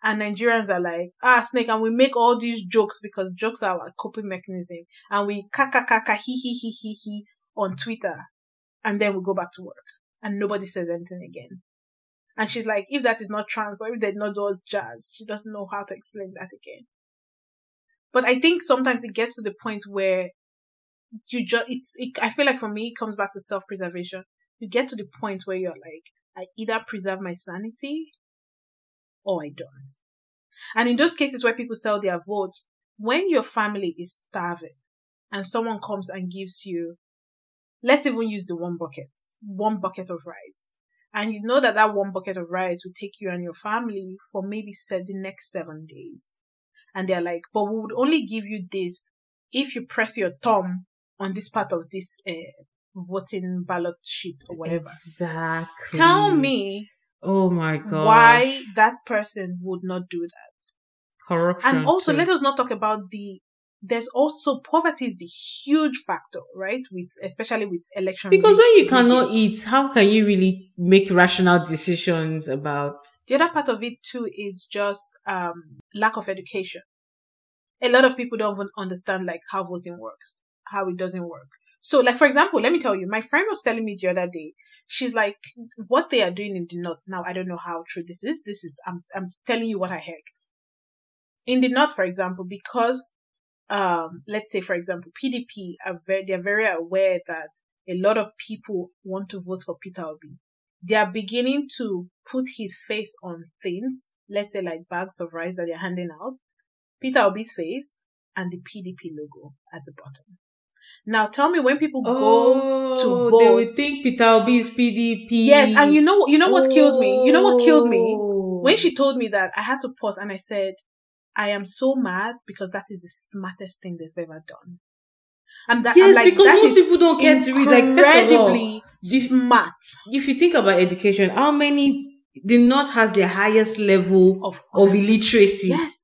And Nigerians are like, ah, snake, and we make all these jokes because jokes are our coping mechanism. And we kaka kaka he he he he he on Twitter. And then we go back to work. And nobody says anything again. And she's like, if that is not trance or if they're not those jazz, she doesn't know how to explain that again. But I think sometimes it gets to the point where you just it's it, i feel like for me it comes back to self-preservation you get to the point where you're like i either preserve my sanity or i don't and in those cases where people sell their vote, when your family is starving and someone comes and gives you let's even use the one bucket one bucket of rice and you know that that one bucket of rice will take you and your family for maybe the next seven days and they're like but we would only give you this if you press your thumb on this part of this uh, voting ballot sheet or whatever. Exactly. Tell me Oh my god. why that person would not do that. Corruption. And also, too. let us not talk about the. There's also poverty is the huge factor, right? With especially with election. because when you cannot eat, how can you really make rational decisions about? The other part of it too is just um lack of education. A lot of people don't even understand like how voting works, how it doesn't work. So, like for example, let me tell you, my friend was telling me the other day. She's like, what they are doing in the north now. I don't know how true this is. This is I'm I'm telling you what I heard. In the north, for example, because um let's say for example PDP are very they're very aware that a lot of people want to vote for Peter Obi they are beginning to put his face on things, let's say like bags of rice that they're handing out, Peter Obi's face and the PDP logo at the bottom. Now tell me when people go to Oh, they would think Peter Obi is PDP. Yes, and you know you know what killed me? You know what killed me? Oh. When she told me that, I had to pause and I said, I am so mad because that is the smartest thing they've ever done. And that, yes, like, because that most people don't care to read. Like first of all, incredibly if, smart if you think about education, how many the North has the highest level of of illiteracy? Yes.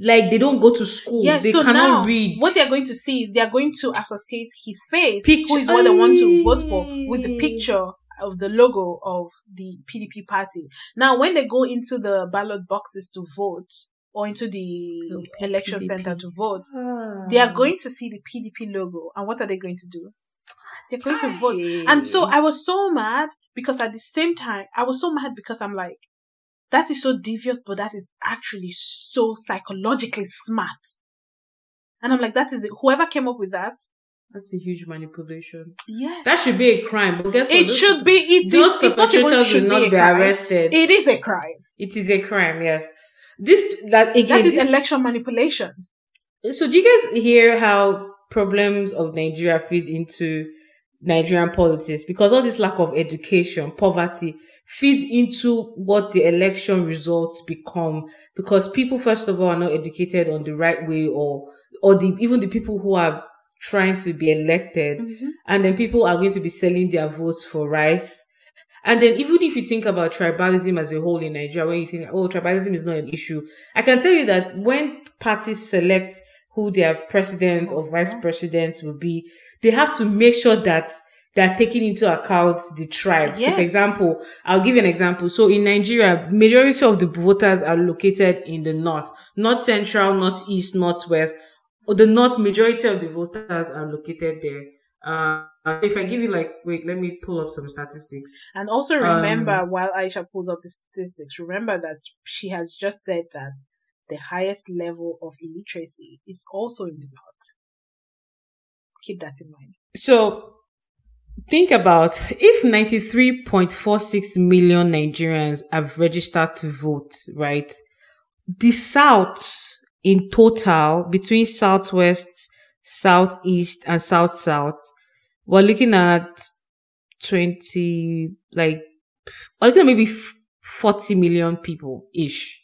Like they don't go to school. Yes, they so cannot now read. what they're going to see is they're going to associate his face, Picture- who is what they want to vote for, with the picture of the logo of the PDP party. Now, when they go into the ballot boxes to vote or into the Oh, election PDP. center to vote, Ah. they are going to see the PDP logo, and what are they going to do? They're going to vote. And so I was so mad because at the same time, I was so mad because I'm like, that is so devious, but that is actually so psychologically smart. And I'm like, that is it. Whoever came up with that, That's a huge manipulation. Yeah. That should be a crime. But guess what? It Those- should be, it Those is, perpetrators should not be be arrested. It is a crime. it is a crime. Yes. This that again. That is this- election manipulation. So do you guys hear how problems of Nigeria feed into Nigerian politics? Because all this lack of education, poverty feeds into what the election results become. Because people, first of all, are not educated on the right way or, or the, even the people who are trying to be elected. Mm-hmm. And then people are going to be selling their votes for rice. And then even if you think about tribalism as a whole in Nigeria, when you think, oh, tribalism is not an issue, I can tell you that when parties select who their president or vice president will be, they have to make sure that they're taking into account the tribe. So for example, I'll give you an example. So in Nigeria, majority of the voters are located in the north, not central, not east, not west. Or the north, majority of the voters are located there. Uh, if I give you like, wait, let me pull up some statistics. And also Um, remember, while Aisha pulls up the statistics, remember that she has just said that the highest level of illiteracy is also in the north. Keep that in mind. So think about if 93.46 million Nigerians have registered to vote, right? The South in total between Southwest, Southeast and South South, we're looking at 20, like, we're looking at maybe 40 million people ish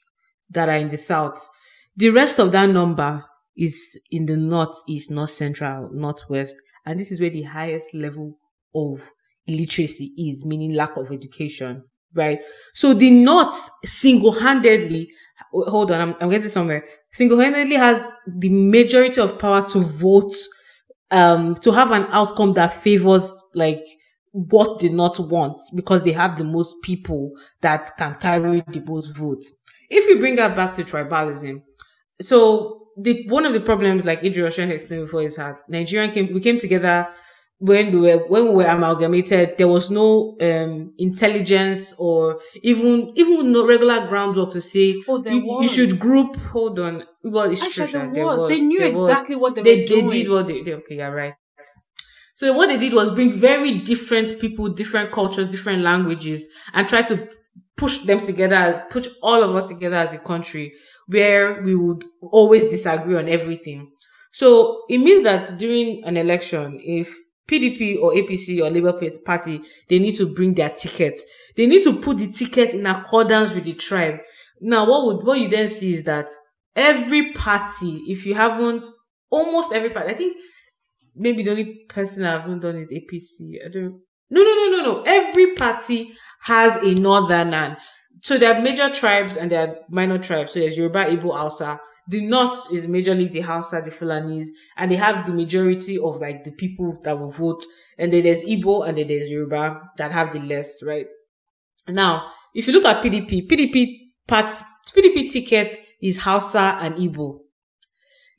that are in the South. The rest of that number is in the northeast, north central, northwest, and this is where the highest level of illiteracy is, meaning lack of education, right? So the north single-handedly, hold on, I'm, I'm getting somewhere, single-handedly has the majority of power to vote, um, to have an outcome that favors like what the north wants because they have the most people that can carry the most votes. If we bring that back to tribalism, so the one of the problems, like Ocean explained before, is that Nigerian came we came together when we were when we were amalgamated. There was no um intelligence or even even no regular groundwork to say Oh, there you, you should group. Hold on, well, it's true. Aisha, there Sha, was. They knew there was. exactly what they, They were they doing. did what they, they okay. Yeah, right. So what they did was bring very different people, different cultures, different languages, and try to push them together, push all of us together as a country where we would always disagree on everything. So it means that during an election, if PDP or APC or Labour Party, they need to bring their tickets. They need to put the tickets in accordance with the tribe. Now, what would, what you then see is that every party, if you haven't, almost every party, I think maybe the only person I haven't done is APC. I don't. No, no, no, no, no. Every party has a northerner. So there are major tribes and there are minor tribes. So there's Yoruba, Igbo, Hausa. The north is majorly the Hausa, the Fulanis, and they have the majority of like the people that will vote. And then there's Igbo and then there's Yoruba that have the less, right? Now, if you look at PDP, PDP part, PDP ticket is Hausa and Igbo.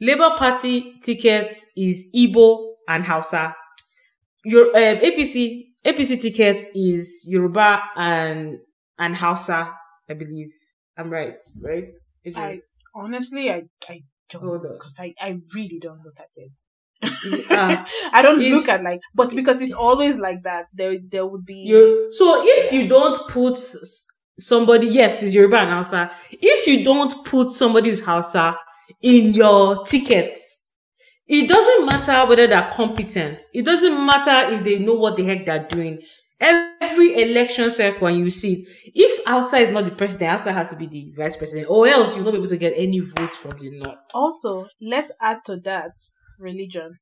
Labour Party ticket is Igbo and Hausa. Your uh, APC APC ticket is Yoruba and and Hausa, I believe. I'm right, right? I honestly, I I don't because I I really don't look at it. uh, I don't look at like, but because it's always like that. There there would be. you so if you don't put somebody, yes, it's Yoruba and Hausa. If you don't put somebody who's Hausa in your tickets, it doesn't matter whether they're competent. It doesn't matter if they know what the heck they're doing. Every election circle, when you see it, if Hausa is not the president, Hausa has to be the vice president, or else you'll not be able to get any votes from the north. Also, let's add to that religion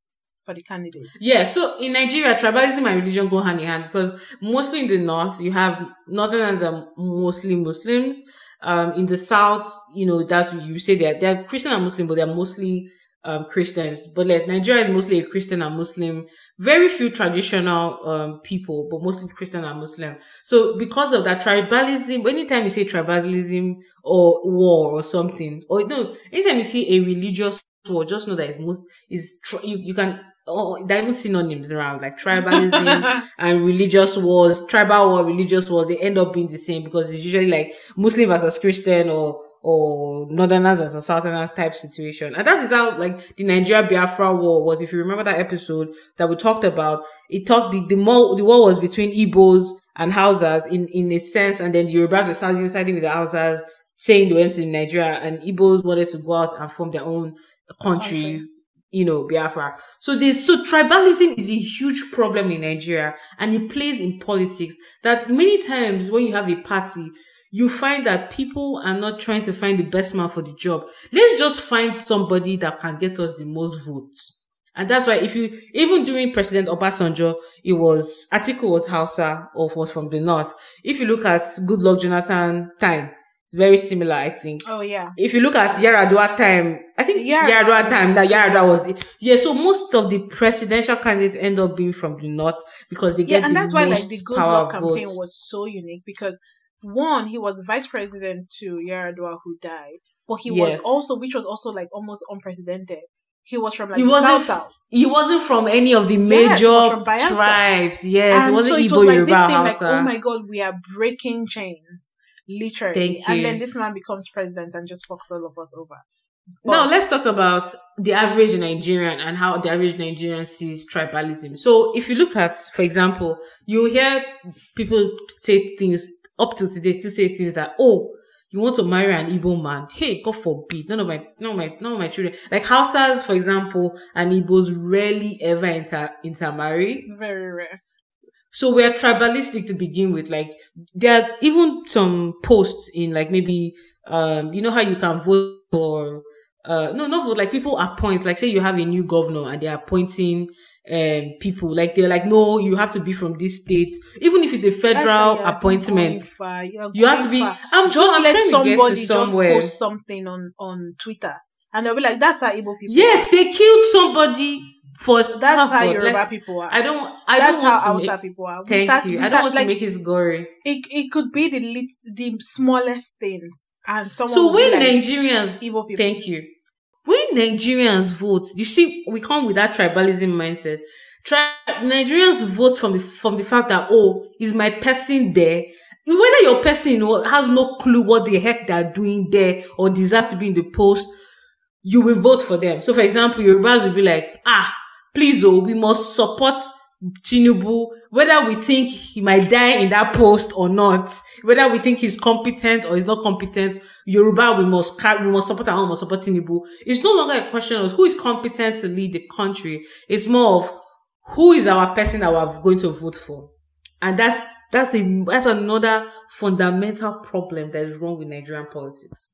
for the candidates. Yeah, so in Nigeria, tribalism and religion go hand in hand because mostly in the north, you have northerners are mostly Muslims. Um, in the south, you know, that's you say they're, they're Christian and Muslim, but they're mostly um, Christians. But like Nigeria is mostly a Christian and Muslim. Very few traditional um, people, but mostly Christian and Muslim. So because of that tribalism, anytime you say tribalism or war or something, or no, anytime you see a religious war, just know that it's most is you, you can oh, there are even synonyms around like tribalism and religious wars, tribal war, religious wars. They end up being the same because it's usually like Muslim versus Christian or or Northerners versus Southerners type situation. And that is how like the Nigeria Biafra war was. If you remember that episode that we talked about, it talked the the more the war was between Igbos and Hausas in in a sense, and then the Yorubas were siding siding with the Hausas, saying they went to Nigeria, and Igbos wanted to go out and form their own country. country you know, Biafra. So this, so tribalism is a huge problem in Nigeria and it plays in politics that many times when you have a party, you find that people are not trying to find the best man for the job. Let's just find somebody that can get us the most votes. And that's why if you, even during President Obasanjo, it was, Atiku was Hausa or was from the north. If you look at Goodluck Jonathan time, it's very similar, I think. Oh yeah. If you look at Yar'Adua time, I think Yar- Yar'Adua time that Yar'Adua was yeah. So most of the presidential candidates end up being from the north because they get yeah, and that's why like the Good Luck campaign votes. was so unique because one, he was vice president to Yar'Adua who died, but he yes. was also, which was also like almost unprecedented. He was from like he wasn't, south south. He wasn't from any of the major yes, tribes. Yes, and it wasn't so it Igbo, was like Yoruba, this thing, like, oh my god, we are breaking chains literally. And then this man becomes president and just fucks all of us over. But, now let's talk about the average Nigerian and how the average Nigerian sees tribalism. So if you look at, for example, you hear people say things up to today, still say things that, oh, you want to marry an Igbo man. Hey, God forbid. None of my, none of my, none of my children. Like Hausas, for example, and Igbos rarely ever inter, intermarry. Very rare. So we're tribalistic to begin with. Like there are even some posts in like maybe um you know how you can vote for uh no not vote like people appoint like say you have a new governor and they're appointing um people like they're like no you have to be from this state even if it's a federal appointment you have to be i'm just I'm let somebody just post something on on twitter and they'll be like that's how Igbo people yes are. they killed somebody for that's how Yoruba people are. I don't. I that's don't how Hausa people are. We thank start, you. I don't want like, to make it gory. It it could be the lit, the smallest things, and someone. So when like, Nigerians, Igbo people. Thank you. When Nigerians vote, you see, we come with that tribalism mindset. Tri- Nigerians vote from the from the fact that oh, is my person there? Whether your person has no clue what the heck they're doing there or deserves to be in the post, you will vote for them. So, for example, Yorubas will be like, ah, please, oh, we must support Tinubu, whether we think he might die in that post or not, whether we think he's competent or he's not competent, Yoruba, we must we must support our own, must support Tinubu. It's no longer a question of who is competent to lead the country. It's more of who is our person that we're going to vote for. And that's, that's a, that's another fundamental problem that is wrong with Nigerian politics.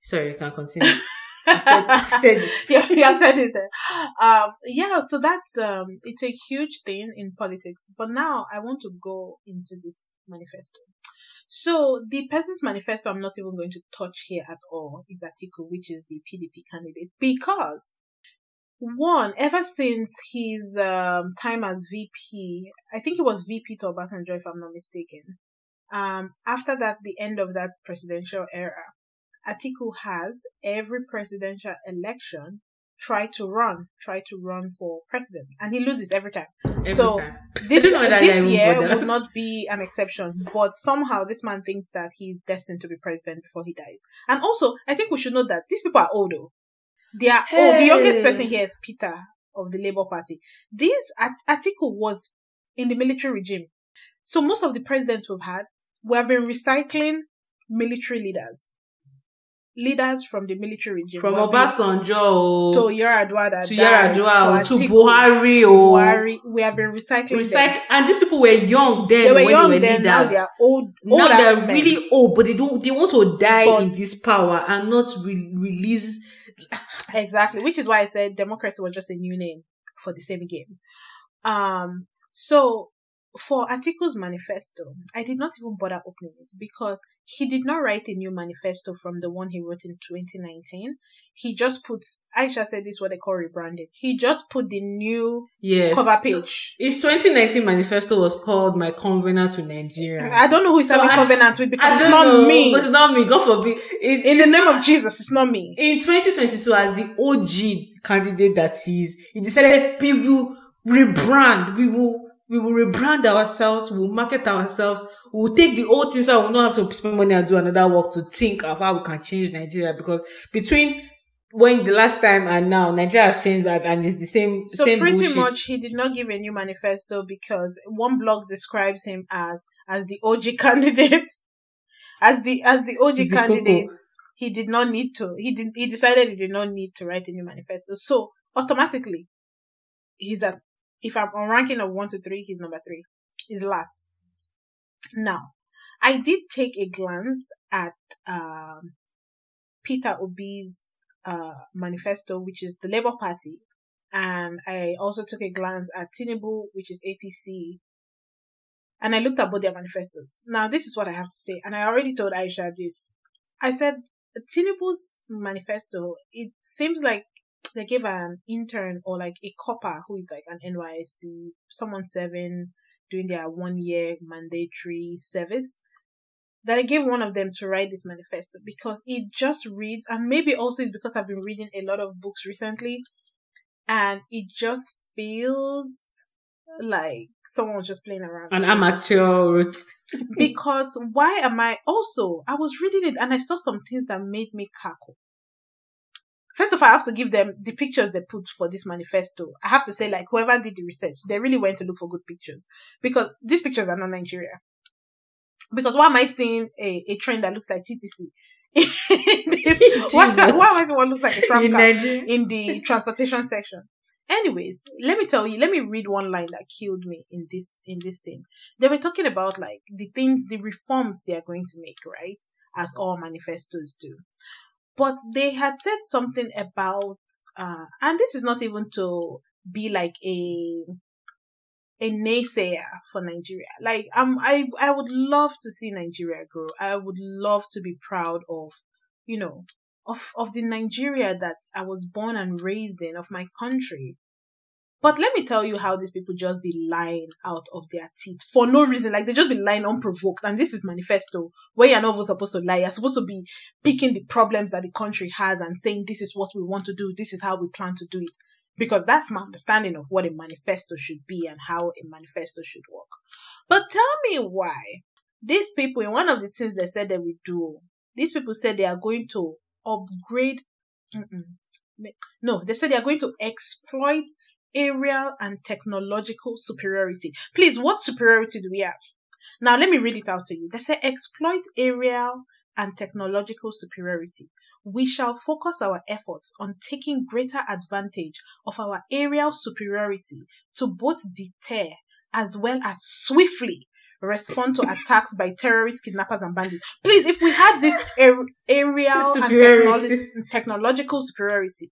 Sorry, you can continue. I've said, I've said it. yeah, have said it. Um, yeah, so that's um, it's a huge thing in politics. But now I want to go into this manifesto. So the person's manifesto, I'm not even going to touch here at all. Is Atiku, which is the PDP candidate, because one, ever since his um, time as VP, I think it was VP to Obasanjo, if I'm not mistaken. Um, after that, the end of that presidential era, Atiku has every presidential election try to run, try to run for president, and he loses every time. Every so time. this I don't know that this year would not be an exception, but somehow this man thinks that he's destined to be president before he dies. And also, I think we should note that these people are old. Though. They are old. The youngest person here is Peter of the Labour Party. This At- Atiku was in the military regime, so most of the presidents we've had, we have been recycling military leaders, leaders from the military regime. From We have been- Obasanjo to oh, Yar'Adua that to Yar'Adua to Atiku, Buhari to oh, Buhari. We have been recycling. them. recycle, and these people were young then They were when young they were then. Now they are old. old now they're men. really old, but they don't. They want to die But- in this power and not re- release. exactly, which is why I said democracy was just a new name for the same game. Um. So for Atiku's manifesto, I did not even bother opening it because he did not write a new manifesto from the one he wrote in 2019. He just puts. Aisha said this is what they call rebranding. He just put the new Yes. cover So, page. his 2019 manifesto was called "My Covenant with Nigeria." I don't know who he's So having I- covenant with because it's don't know, me. It's not me. God forbid. It, In the name of Jesus, it's not me. in 2022 as the OG candidate that he is, he decided we will rebrand. We will we will rebrand ourselves. We will market ourselves. We will take the old things. So we will not have to spend money and do another work to think of how we can change Nigeria. Because between when the last time and now, Nigeria has changed and- and it's the same So same pretty bullshit. much he did not give a new manifesto because one blog describes him as as the OG candidate. As the as the OG candidate, he did not need to. He did he decided he did not need to write a new manifesto. So automatically he's at if I'm on ranking of one to three, he's number three. He's last. Now, I did take a glance at um Peter Obi's uh manifesto, which is the Labour Party, and I also took a glance at Tinubu, which is APC, and I looked at both their manifestos. Now, this is what I have to say, and I already told Aisha this. I said Tinubu's manifesto. It seems like they gave an intern or like a corper who is like an NYSC, someone serving doing their one year mandatory service. That I gave one of them to write this manifesto because it just reads, and maybe also it's because I've been reading a lot of books recently, and it just feels like someone was just playing around. An amateur because why am I also I was reading it and I saw some things that made me cackle. First of all, I have to give them the pictures they put for this manifesto. I have to say, like, whoever did the research, they really went to look for good pictures. Because these pictures are not Nigeria. Because why am I seeing a, a train that looks like TTC? why, why am I seeing what looks like a tram car? In the transportation section. Anyways, let me tell you, let me read one line that killed me in this in this thing. They were talking about like the things, the reforms they are going to make, right? As all manifestos do. But they had said something about uh and this is not even to be like a a naysayer for Nigeria. Like um I I would love to see Nigeria grow. I would love to be proud of, you know, of of the Nigeria that I was born and raised in, of my country. But let me tell you how these people just be lying out of their teeth for no reason. Like they just be lying unprovoked. And this is manifesto where you're not supposed to lie. You're supposed to be picking the problems that the country has and saying this is what we want to do. This is how we plan to do it. Because that's my understanding of what a manifesto should be and how a manifesto should work. But tell me why these people, in one of the things they said they would do, these people said they are going to upgrade. Mm-mm. No, they said they are going to exploit aerial and technological superiority. Please, what superiority do we have? Now, let me read it out to you. They say exploit aerial and technological superiority. We shall focus our efforts on taking greater advantage of our aerial superiority to both deter as well as swiftly respond to attacks by terrorists, kidnappers, and bandits. Please, if we had this ar- aerial and technolo- technological superiority,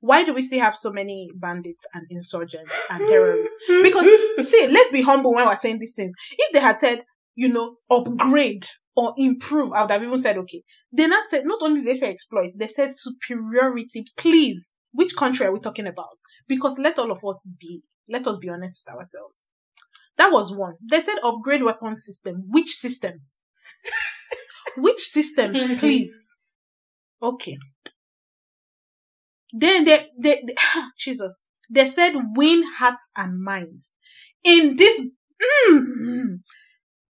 why do we still have so many bandits and insurgents and terrorists? Because see, let's be humble when we're saying these things. If they had said, you know, upgrade or improve, I would have even said okay. They not said not only did they say exploit, they said superiority. Please, which country are we talking about? Because let all of us be, let us be honest with ourselves. That was one. They said upgrade weapon system. Which systems? which systems, please? Okay. Then they, they, they ah, Jesus, they said win hearts and minds. In this, mm, mm, mm,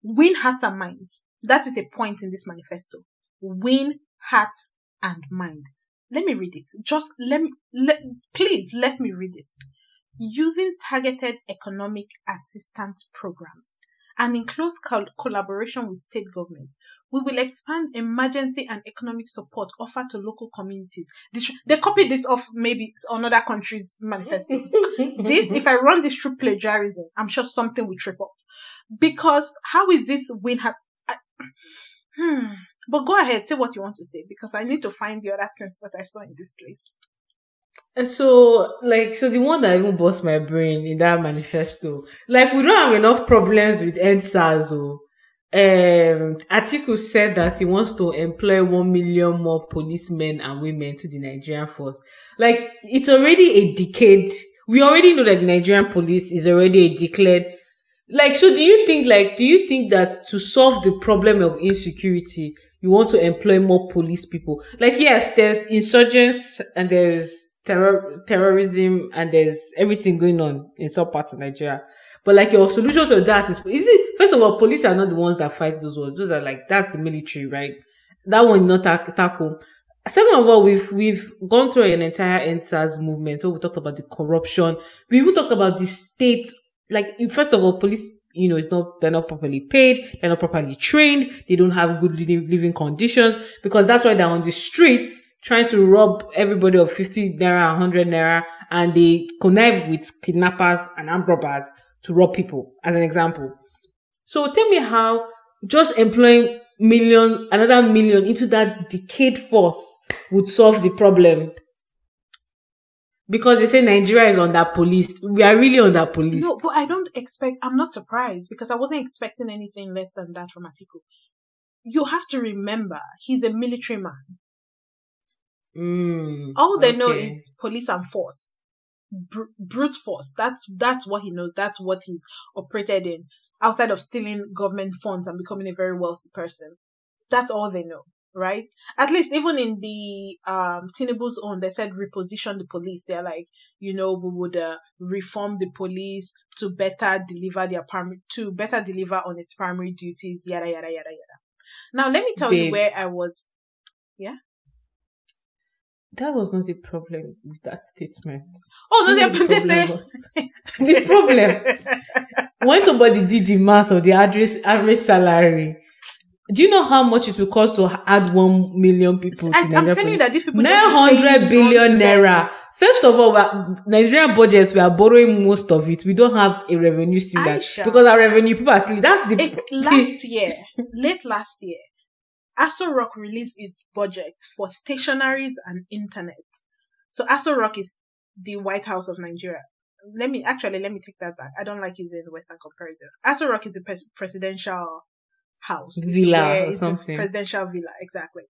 win hearts and minds. That is a point in this manifesto. Win hearts and mind. Let me read it. Just let me, let, please let me read this. Using targeted economic assistance programs and in close col- collaboration with state government, we will expand emergency and economic support offered to local communities. This, they copied this off maybe another country's manifesto. this, if I run this through plagiarism, I'm sure something will trip up. Because how is this win? Ha- I, hmm. But go ahead, say what you want to say because I need to find the other things that I saw in this place. So, like, so the one that even bust my brain in that manifesto, like, we don't have enough problems with EndSARS. Or, um, Atiku said that he wants to employ one million more policemen and women to the Nigerian force. Like, it's already a decade. We already know that the Nigerian police is already a declared. Like, so do you think, like, do you think that to solve the problem of insecurity, you want to employ more police people? Like, yes, there's insurgents and there's terror, terrorism and there's everything going on in some parts of Nigeria. But like your solution to that is, is it, first of all, police are not the ones that fight those wars. Those are like, that's the military, right? That one not tack- tackle. Second of all, we've, we've gone through an entire EndSARS movement where we talked about the corruption. We even talked about the state, like, first of all, police, you know, it's not, they're not properly paid, they're not properly trained, they don't have good living, living conditions because that's why they're on the streets trying to rob everybody of 50 naira, 100 naira, and they connive with kidnappers and armed robbers to rob people, as an example. So tell me how just employing million, another million into that decayed force would solve the problem. Because they say Nigeria is under police. We are really under police. No, but I don't expect, I'm not surprised because I wasn't expecting anything less than that from Atiku. You have to remember, he's a military man. Mm, All they know is police and force, Br- brute force. That's that's what he knows. That's what he's operated in. Outside of stealing government funds and becoming a very wealthy person, that's all they know, right? At least even in the um Tinubu's own, they said reposition the police. They're like, you know, we would uh, reform the police to better deliver their primary to better deliver on its primary duties. Yada yada yada yada. Now let me tell you where I was. That was not the problem with that statement. Oh no, they, the they problem say the problem when somebody did the math of the average average salary, do you know how much it will cost to add one million people to I, I'm telling you that these people nine just be saying hundred billion naira. First of all, Nigerian budgets we are borrowing most of it. We don't have a revenue stream because our revenue people are still. That's the It, last year, late last year, Aso Rock released its budget for stationaries and internet. So Aso Rock is the White House of Nigeria. Let me actually let me take that back. I don't like using the Western comparison. Aso Rock is the pres- presidential house, Villa or the something. presidential villa, exactly.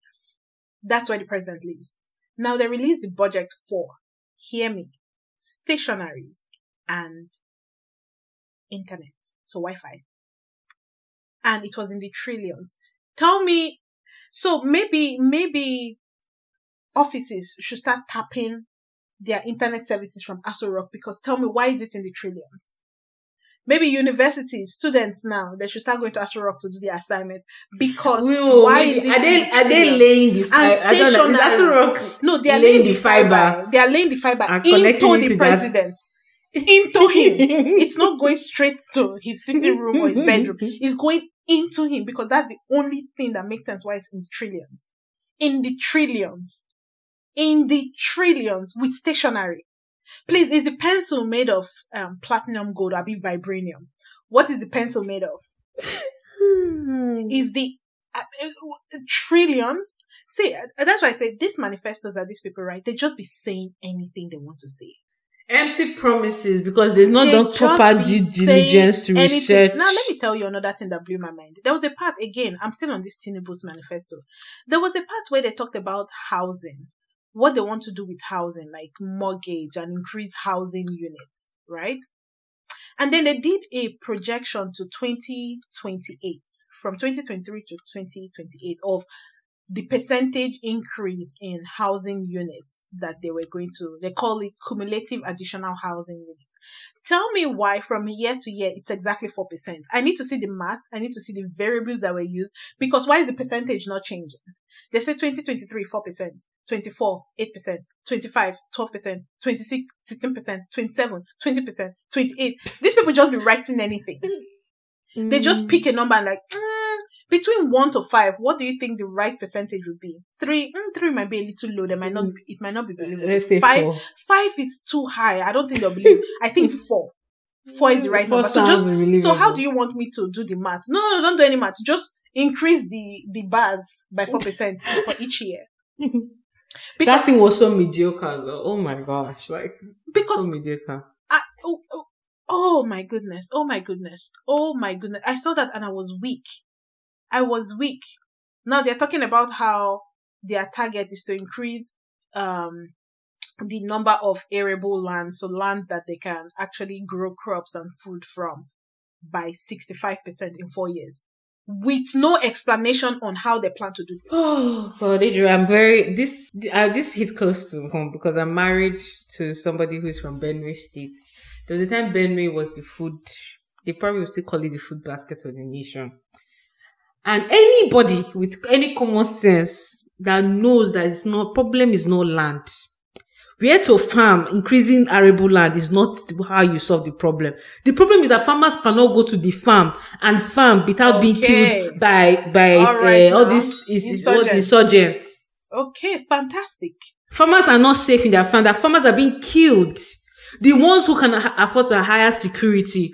That's where the president lives. Now they released the budget for, hear me, stationaries and internet, so Wi-Fi, and it was in the trillions. Tell me, so maybe maybe offices should start tapping their internet services from Aso Rock because tell me why is it in the trillions? Maybe universities, students now, they should start going to Aso Rock to do their assignments because why maybe- are they the are they laying the and fi- I don't know. Is stationaries. Rock No, they are laying laying the fiber. fiber They are laying the fiber into the to that- president. Into him. It's not going straight to his sitting room or his bedroom. It's going into him because that's the only thing that makes sense why it's in the trillions. In the trillions. In the trillions with stationery. Please, is the pencil made of um, platinum gold or be vibranium? What is the pencil made of? is the uh, uh, trillions. See, uh, that's why I say these manifestos that these people write, they just be saying anything they want to say. Empty promises because they've not They done proper due diligence to anything. research. Now, let me tell you another thing that blew my mind. There was a part, again, I'm still on this Tinubu's manifesto. There was a part where they talked about housing, what they want to do with housing, like mortgage and increase housing units, right? And then they did a projection to 2028, from 2023 to 2028 of the percentage increase in housing units that they were going to, they call it cumulative additional housing units. Tell me why from year to year it's exactly 4%. I need to see the math. I need to see the variables that were used because why is the percentage not changing? They say 2023, 4%, 24, 8%, 25, 12%, 26, 16%, 27, 20%, 28. These people just be writing anything. They just pick a number and like, mm, between one to five, what do you think the right percentage would be? Three, mm, three might be a little low. They might not, it might not be believable. Let's say five, four. five is too high. I don't think they'll believe. I think four. Four is the right Four number. So just, so how do you want me to do the math? No, no, don't do any math. Just increase the, the bars by 4% for each year. Because, that thing was so mediocre though. Oh my gosh. Like because so mediocre. I, oh, oh, oh my goodness. Oh my goodness. Oh my goodness. I saw that and I was weak. I was weak. Now they're talking about how their target is to increase, um, the number of arable land, so land that they can actually grow crops and food from by 65% in four years. With no explanation on how they plan to do this. Oh God, Adrian, I'm very this uh, this hits close to home because I'm married to somebody who's from Benue State. There was a time Benue was the food. They probably would still call it the food basket of the nation. And anybody with any common sense that knows that it's not problem is not land. Where to farm, increasing arable land is not how you solve the problem. The problem is that farmers cannot go to the farm and farm without being killed by by All right uh, all these is, is all the Insurgents. Okay, fantastic. Farmers are not safe in their farm. That farmers are being killed. The ones who can afford to hire security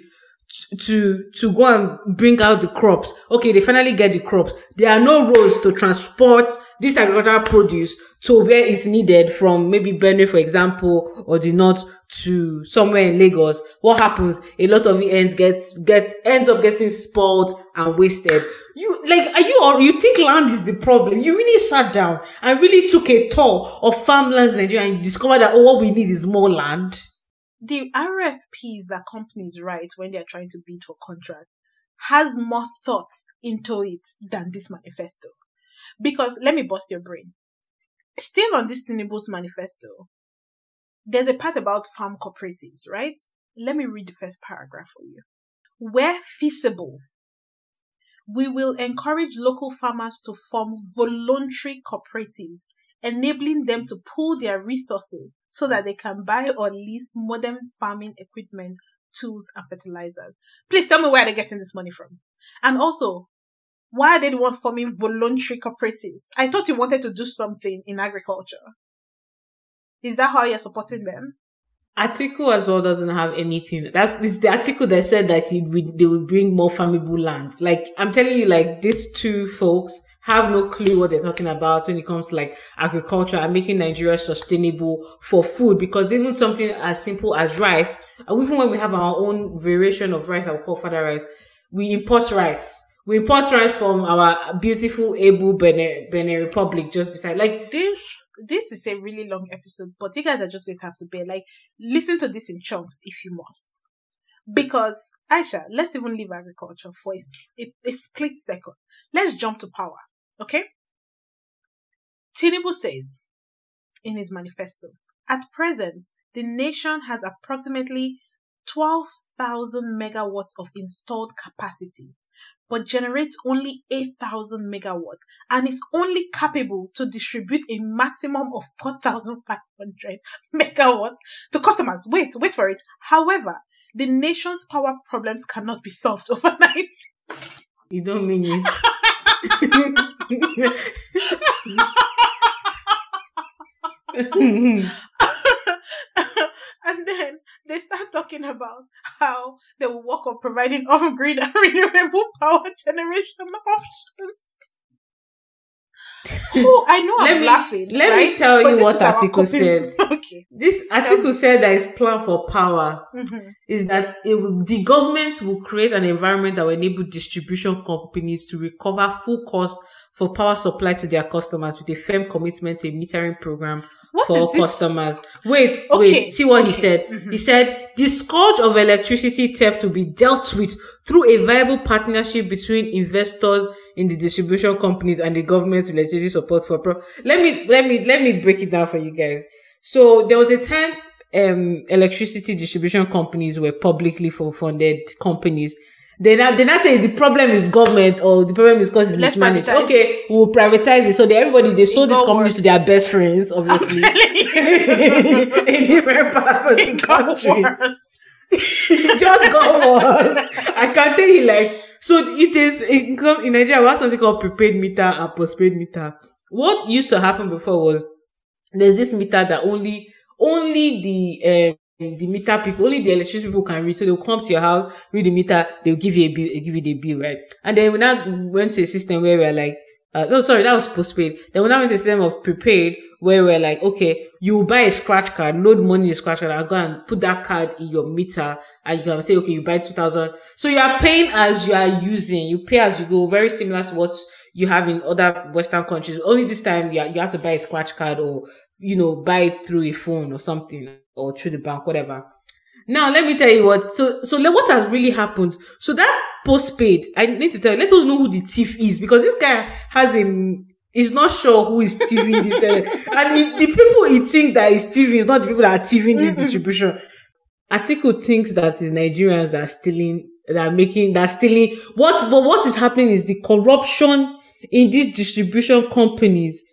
to to go and bring out the crops. Okay, they finally get the crops. There are no roads to transport this agricultural produce to where it's needed from maybe Benue, for example, or the north to somewhere in Lagos. What happens? A lot of it ends gets gets ends up getting spoiled and wasted. You like are you or you think land is the problem? You really sat down and really took a tour of farmlands in Nigeria and discovered that oh what we need is more land. The RFPs that companies write when they're trying to bid for contract has more thought into it than this manifesto. Because let me bust your brain. Still on this Tinubu's manifesto, there's a part about farm cooperatives, right? Let me read the first paragraph for you. Where feasible, we will encourage local farmers to form voluntary cooperatives, enabling them to pool their resources so that they can buy or lease modern farming equipment, tools, and fertilizers. Please tell me where they're getting this money from. And also, why are they the ones forming voluntary cooperatives? I thought you wanted to do something in agriculture. Is that how you're supporting them? Atiku as well doesn't have anything. That's this the article that said that it would, they would bring more farmable lands. Like I'm telling you, like these two folks have no clue what they're talking about when it comes to like agriculture and making Nigeria sustainable for food. Because even something as simple as rice, even when we have our own variation of rice, I would call Ofada rice, we import rice. We import rice from our beautiful Abu Benin, Benin Republic just beside. Like This this is a really long episode, but you guys are just going to have to bear. Like, listen to this in chunks if you must. Because Aisha, let's even leave agriculture for a split second. Let's jump to power. Okay? Tinubu says in his manifesto, at present, the nation has approximately 12,000 megawatts of installed capacity, but generates only 8,000 megawatts and is only capable to distribute a maximum of 4,500 megawatts to customers. Wait, wait for it. However, the nation's power problems cannot be solved overnight. you don't mean it. and then they start talking about how they will work on providing off-grid and renewable power generation options. Oh, I know let I'm me, laughing. Let right? me tell But you what article said. okay. This article said that its plan for power Mhm. is that it will, the government will create an environment that will enable distribution companies to recover full cost for power supply to their customers with a firm commitment to a metering program What for customers. Wait, Okay, wait, see what he okay, said. mhm. He said the scourge of electricity theft will be dealt with through a viable partnership between investors in the distribution companies and the government's legislative support for pro- let me let me let me break it down for you guys. So there was a time um electricity distribution companies were publicly funded companies. They now they now say the problem is government or the problem is because it's Let's mismanaged. Okay, we'll privatize it. So they, everybody they sold this company companies to their best friends, obviously. in different parts of the It got country. worse. it just got worse. I can't tell you, like, so it is in, in Nigeria, we have something called prepaid meter and postpaid meter. What used to happen before was there's this meter that only only the um, the meter people, only the electricity people can read. So they'll come to your house, read the meter, they'll give you a bill, give you the bill, right? And then we now went to a system where we're like, uh, no, sorry, that was postpaid. Then we now went to a system of prepaid where we're like, okay, you buy a scratch card, load money in the scratch card, and go and put that card in your meter, and you can say, okay, you buy two thousand. So you are paying as you are using. You pay as you go, very similar to what you have in other Western countries. Only this time, you, are- you have to buy a scratch card or you know buy it through a phone or something or through the bank, whatever. Now let me tell you what. So so what has really happened? So that postpaid, I need to tell you. Let us know who the thief is because this guy has a. He's not sure who is thieving this, uh, and he, the people he think that is thieving is not the people that are thieving this distribution. Atiku thinks that it's Nigerians that are stealing, that are making, that are stealing. What, but what is happening is the corruption in these distribution companies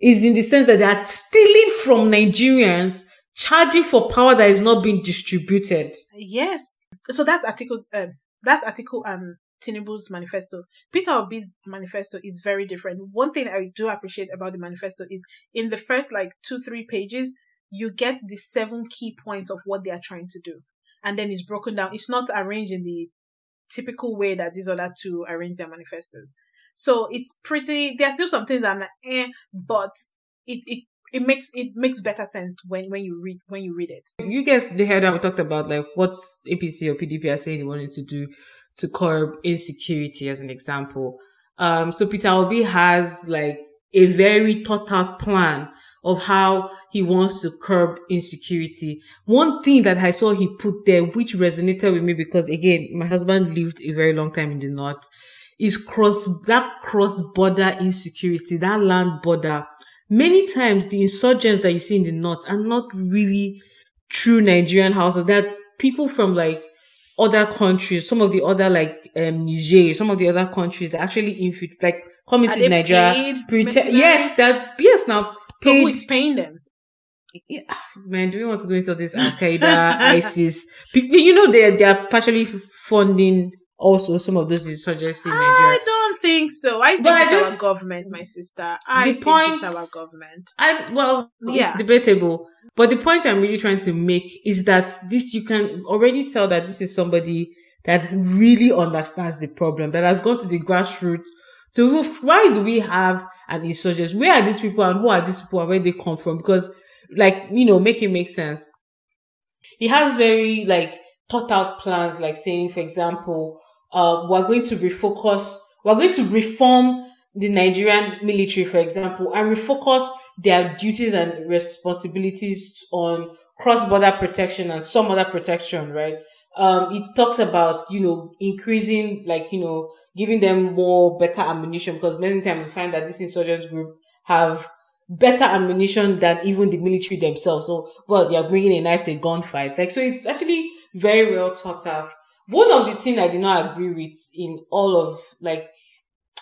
is in the sense that they are stealing from Nigerians, charging for power that is not being distributed. Yes. So that article, um, that article, um, Tinubu's manifesto, Peter Obi's manifesto is very different. One thing I do appreciate about the manifesto is in the first like two, three pages, you get the seven key points of what they are trying to do. And then it's broken down. It's not arranged in the typical way that these other two arrange their manifestos. So it's pretty, there are still some things I'm like, eh, but it, it, it makes, it makes better sense when, when you read, when you read it. You guys, they heard I talked about like what APC or PDP are saying they wanted to do to curb insecurity as an example. Um, so Peter Obi has like a very thought out plan of how he wants to curb insecurity. One thing that I saw he put there, which resonated with me because again, my husband lived a very long time in the north, is cross, that cross border insecurity, that land border. Many times the insurgents that you see in the north are not really true Nigerian houses. They're people from like other countries, some of the other like um Niger, some of the other countries that actually infiltrate, like come Are into Nigeria. paid Pretend, yes, that yes now. So who is paying them? yeah, man, do we want to go into this Al Qaeda, ISIS? You know, they they are partially funding also some of those insurgencies in I don't think so. I think But I it's our government, my sister. I The think point- it's our government. I well, Yeah. it's debatable. But the point I'm really trying to make is that this you can already tell that this is somebody that really understands the problem, that has gone to the grassroots to who- why do we have an insurgency? Where are these people and who are these people and where they come from? Because like, you know, make it make sense. He has very like thought out plans, like saying, for example, uh, we're going to refocus, we're going to reform the Nigerian military, for example, and refocus their duties and responsibilities on cross-border protection and some other protection, right? Um, it talks about, you know, increasing, like, you know, giving them more better ammunition because many times we find that this insurgents group have better ammunition than even the military themselves. So, well, they are bringing a knife to a gunfight. Like, so it's actually very well thought out. One of the things I did not agree with in all of, like,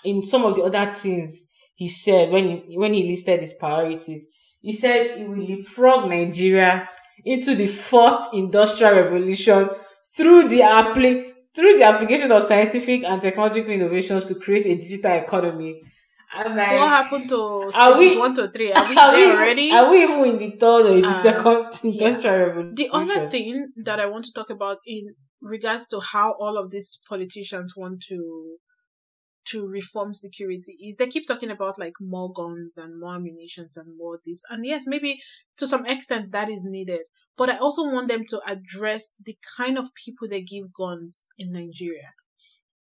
in some of the other things he said when he, when he listed his priorities, he said he will leapfrog Nigeria into the fourth industrial revolution through the appli- through the application of scientific and technological innovations to create a digital economy. I'm like, what happened to Are we- one to three? Are we are there we, already? Are we even in the third or in the Uh, second yeah. industrial revolution? The other thing that I want to talk about in regards to how all of these politicians want to to reform security is they keep talking about like more guns and more ammunitions and more this. And yes, maybe to some extent that is needed. But I also want them to address the kind of people they give guns in Nigeria.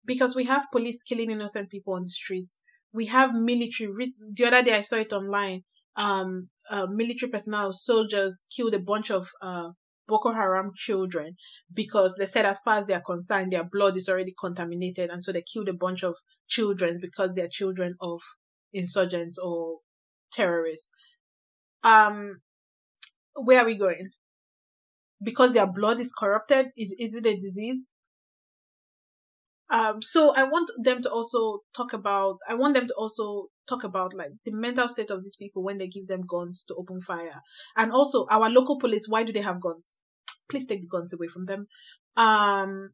Because we have police killing innocent people on the streets. We have military. The other day I saw it online. Um, uh, military personnel, soldiers killed a bunch of uh, Boko Haram children because they said, as far as they are concerned, their blood is already contaminated, and so they killed a bunch of children because they're children of insurgents or terrorists. Um, where are we going? Because their blood is corrupted? Is is it a disease? Um, so I want them to also talk about. I want them to also talk about like the mental state of these people when they give them guns to open fire, and also our local police. Why do they have guns? Please take the guns away from them. Um,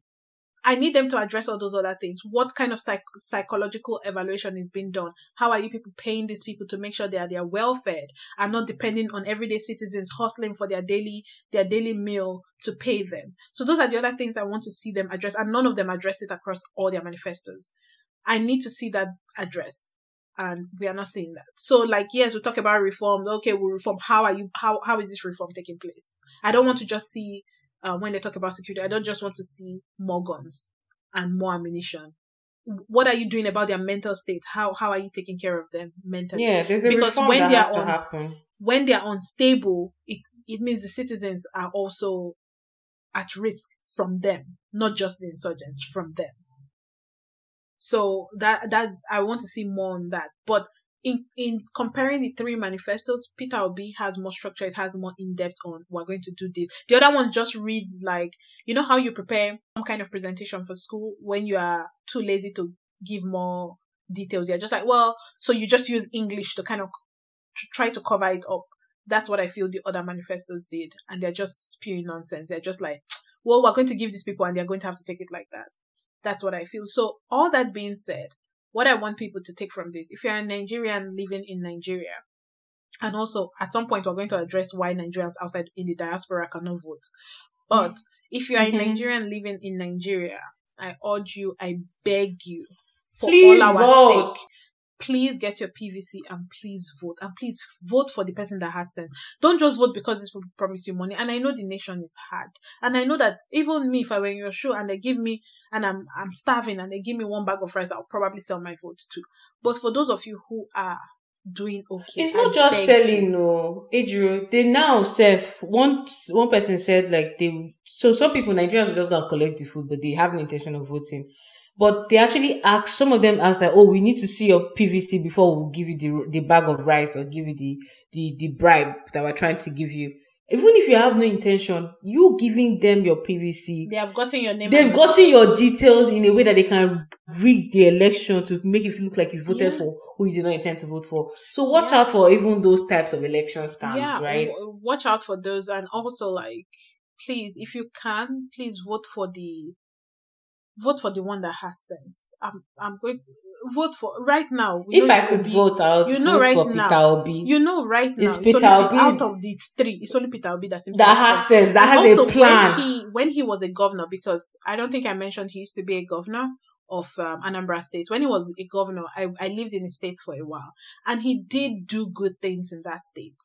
I need them to address all those other things. What kind of psych- psychological evaluation is being done? How are you people paying these people to make sure they are they are well fed and not depending on everyday citizens hustling for their daily their daily meal to pay them? So those are the other things I want to see them address, and none of them address it across all their manifestos. I need to see that addressed, and we are not seeing that. So, like, yes, we talk about reform. Okay, we reform. How are you? How how is this reform taking place? I don't want to just see uh, when they talk about security. I don't just want to see more guns and more ammunition. What are you doing about their mental state? How how are you taking care of them mentally? Yeah, there's a Because when they are on- When they are unstable, it it means the citizens are also at risk from them, not just the insurgents, from them. So that that I want to see more on that. But in in comparing the three manifestos, Peter Obi has more structure. It has more in depth on we're going to do this. The other one just reads like you know how you prepare some kind of presentation for school when you are too lazy to give more details. You're just like, well, so you just use English to kind of to try to cover it up. That's what I feel the other manifestos did, and they're just spewing nonsense. They're just like, well, we're going to give these people, and they're going to have to take it like that. That's what I feel. So, all that being said, what I want people to take from this, if you're a Nigerian living in Nigeria, and also at some point we're going to address why Nigerians outside in the diaspora cannot vote. But if you are Mhm. a Nigerian living in Nigeria, I urge you, I beg you, for Please all our vote. sake, please get your PVC and please vote. And please vote for the person that has sense. Don't just vote because this people promise you money. And I know the nation is hard. And I know that even me, if I were in your shoe and they give me and I'm I'm starving and they give me one bag of rice, I'll probably sell my vote too. But for those of you who are doing okay, It's I not just selling, you. no. Adriel, they now self one one person said like they so some people Nigerians are just gonna collect the food, but they have no intention of voting. But they actually ask some of them ask like, oh, we need to see your PVC before we'll give you the the bag of rice or give you the the the bribe that we're trying to give you. Even if you have no intention, you giving them your PVC, They have gotten your name. they've gotten your details in a way that they can rig the election to make it look like you voted Yeah. for who you did not intend to vote for. So watch Yeah. out for even those types of election scams, yeah, right? w- watch out for those, and also like, please, if you can, please vote for the vote for the one that has sense. I'm I'm going vote for right now. we If I could vote, I would you know vote right for now- Peter Obi. You know, right now, It's it's Peter only Obi. Out of the three. It's only Peter Obi that seems that has sense. sense, that And has also, a plan. When he when he was a governor, because I don't think I mentioned he used to be a governor of um, Anambra State. When he was a governor, I, I lived in the state for a while, and he did do good things in that state.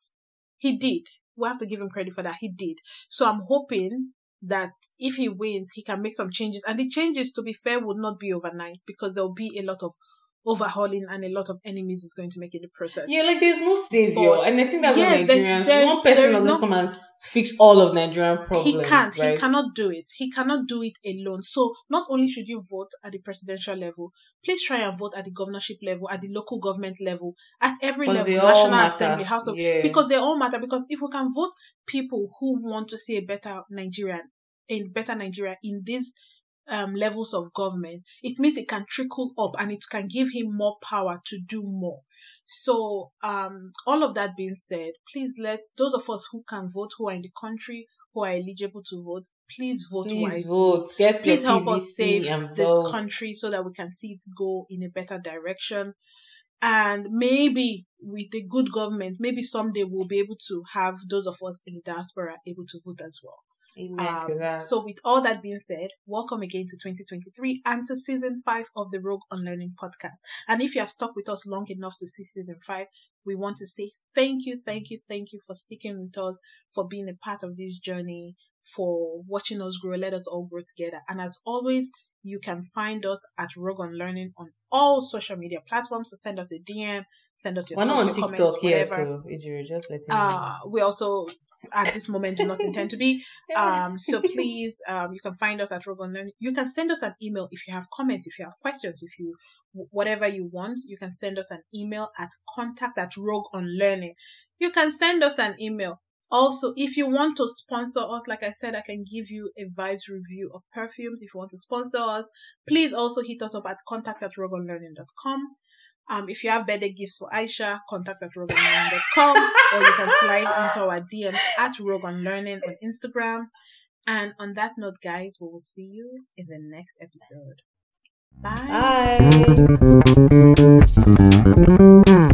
He did. We have to give him credit for that. He did. So I'm hoping that if he wins, he can make some changes. And the changes, to be fair, would not be overnight because there will be a lot of overhauling and a lot of enemies is going to make in the process. yeah, like there's no savior, But- and I think that's Yes, what there's- Nigerians. there's- one person there is will just no- come and fix all of Nigerian problems. he can't Right? he cannot do it he cannot do it alone so not only should you vote at the presidential level please try and vote at the governorship level at the local government level at every level national assembly house of Yeah. because they all matter because if we can vote people who want to see a better nigeria a better nigeria in these um, levels of government it means it can trickle up and it can give him more power to do more so, um, all of that being said, please let those of us who can vote, who are in the country, who are eligible to vote, please vote Please wisely. vote. Get Please help PVC us save this vote. country so that we can see it go in a better direction. And maybe with a good government, maybe someday we'll be able to have those of us in the diaspora able to vote as well. Amen to Um, that. so, with all that being said, welcome again to 2023 and to season five of the Rogue Unlearning podcast. And if you have stuck with us long enough to see season five, we want to say thank you, thank you, thank you for sticking with us, for being a part of this journey, for watching us grow. Let us all grow together. And as always, you can find us at Rogue Unlearning on all social media platforms. So send us a DM, send us your We're not on TikTok comments, yet, whatever. too. Ijiri, just letting you know. Uh, we also at this moment do not intend to be. Um, so please, um, you can find us at Rogue Unlearning. You can send us an email if you have comments, if you have questions, if you whatever you want. You can send us an email at contact at Rogue Unlearning. You can send us an email. Also, if you want to sponsor us, like I said, I can give you a vibes review of perfumes. If you want to sponsor us, please also hit us up at contact at rogue on rogueunlearning.com. Um, if you have birthday gifts for Aisha, contact at rogueunlearning.com or you can slide into our DMs at Rogue Unlearning on Instagram. And on that note, guys, we will see you in the next episode. Bye. Bye.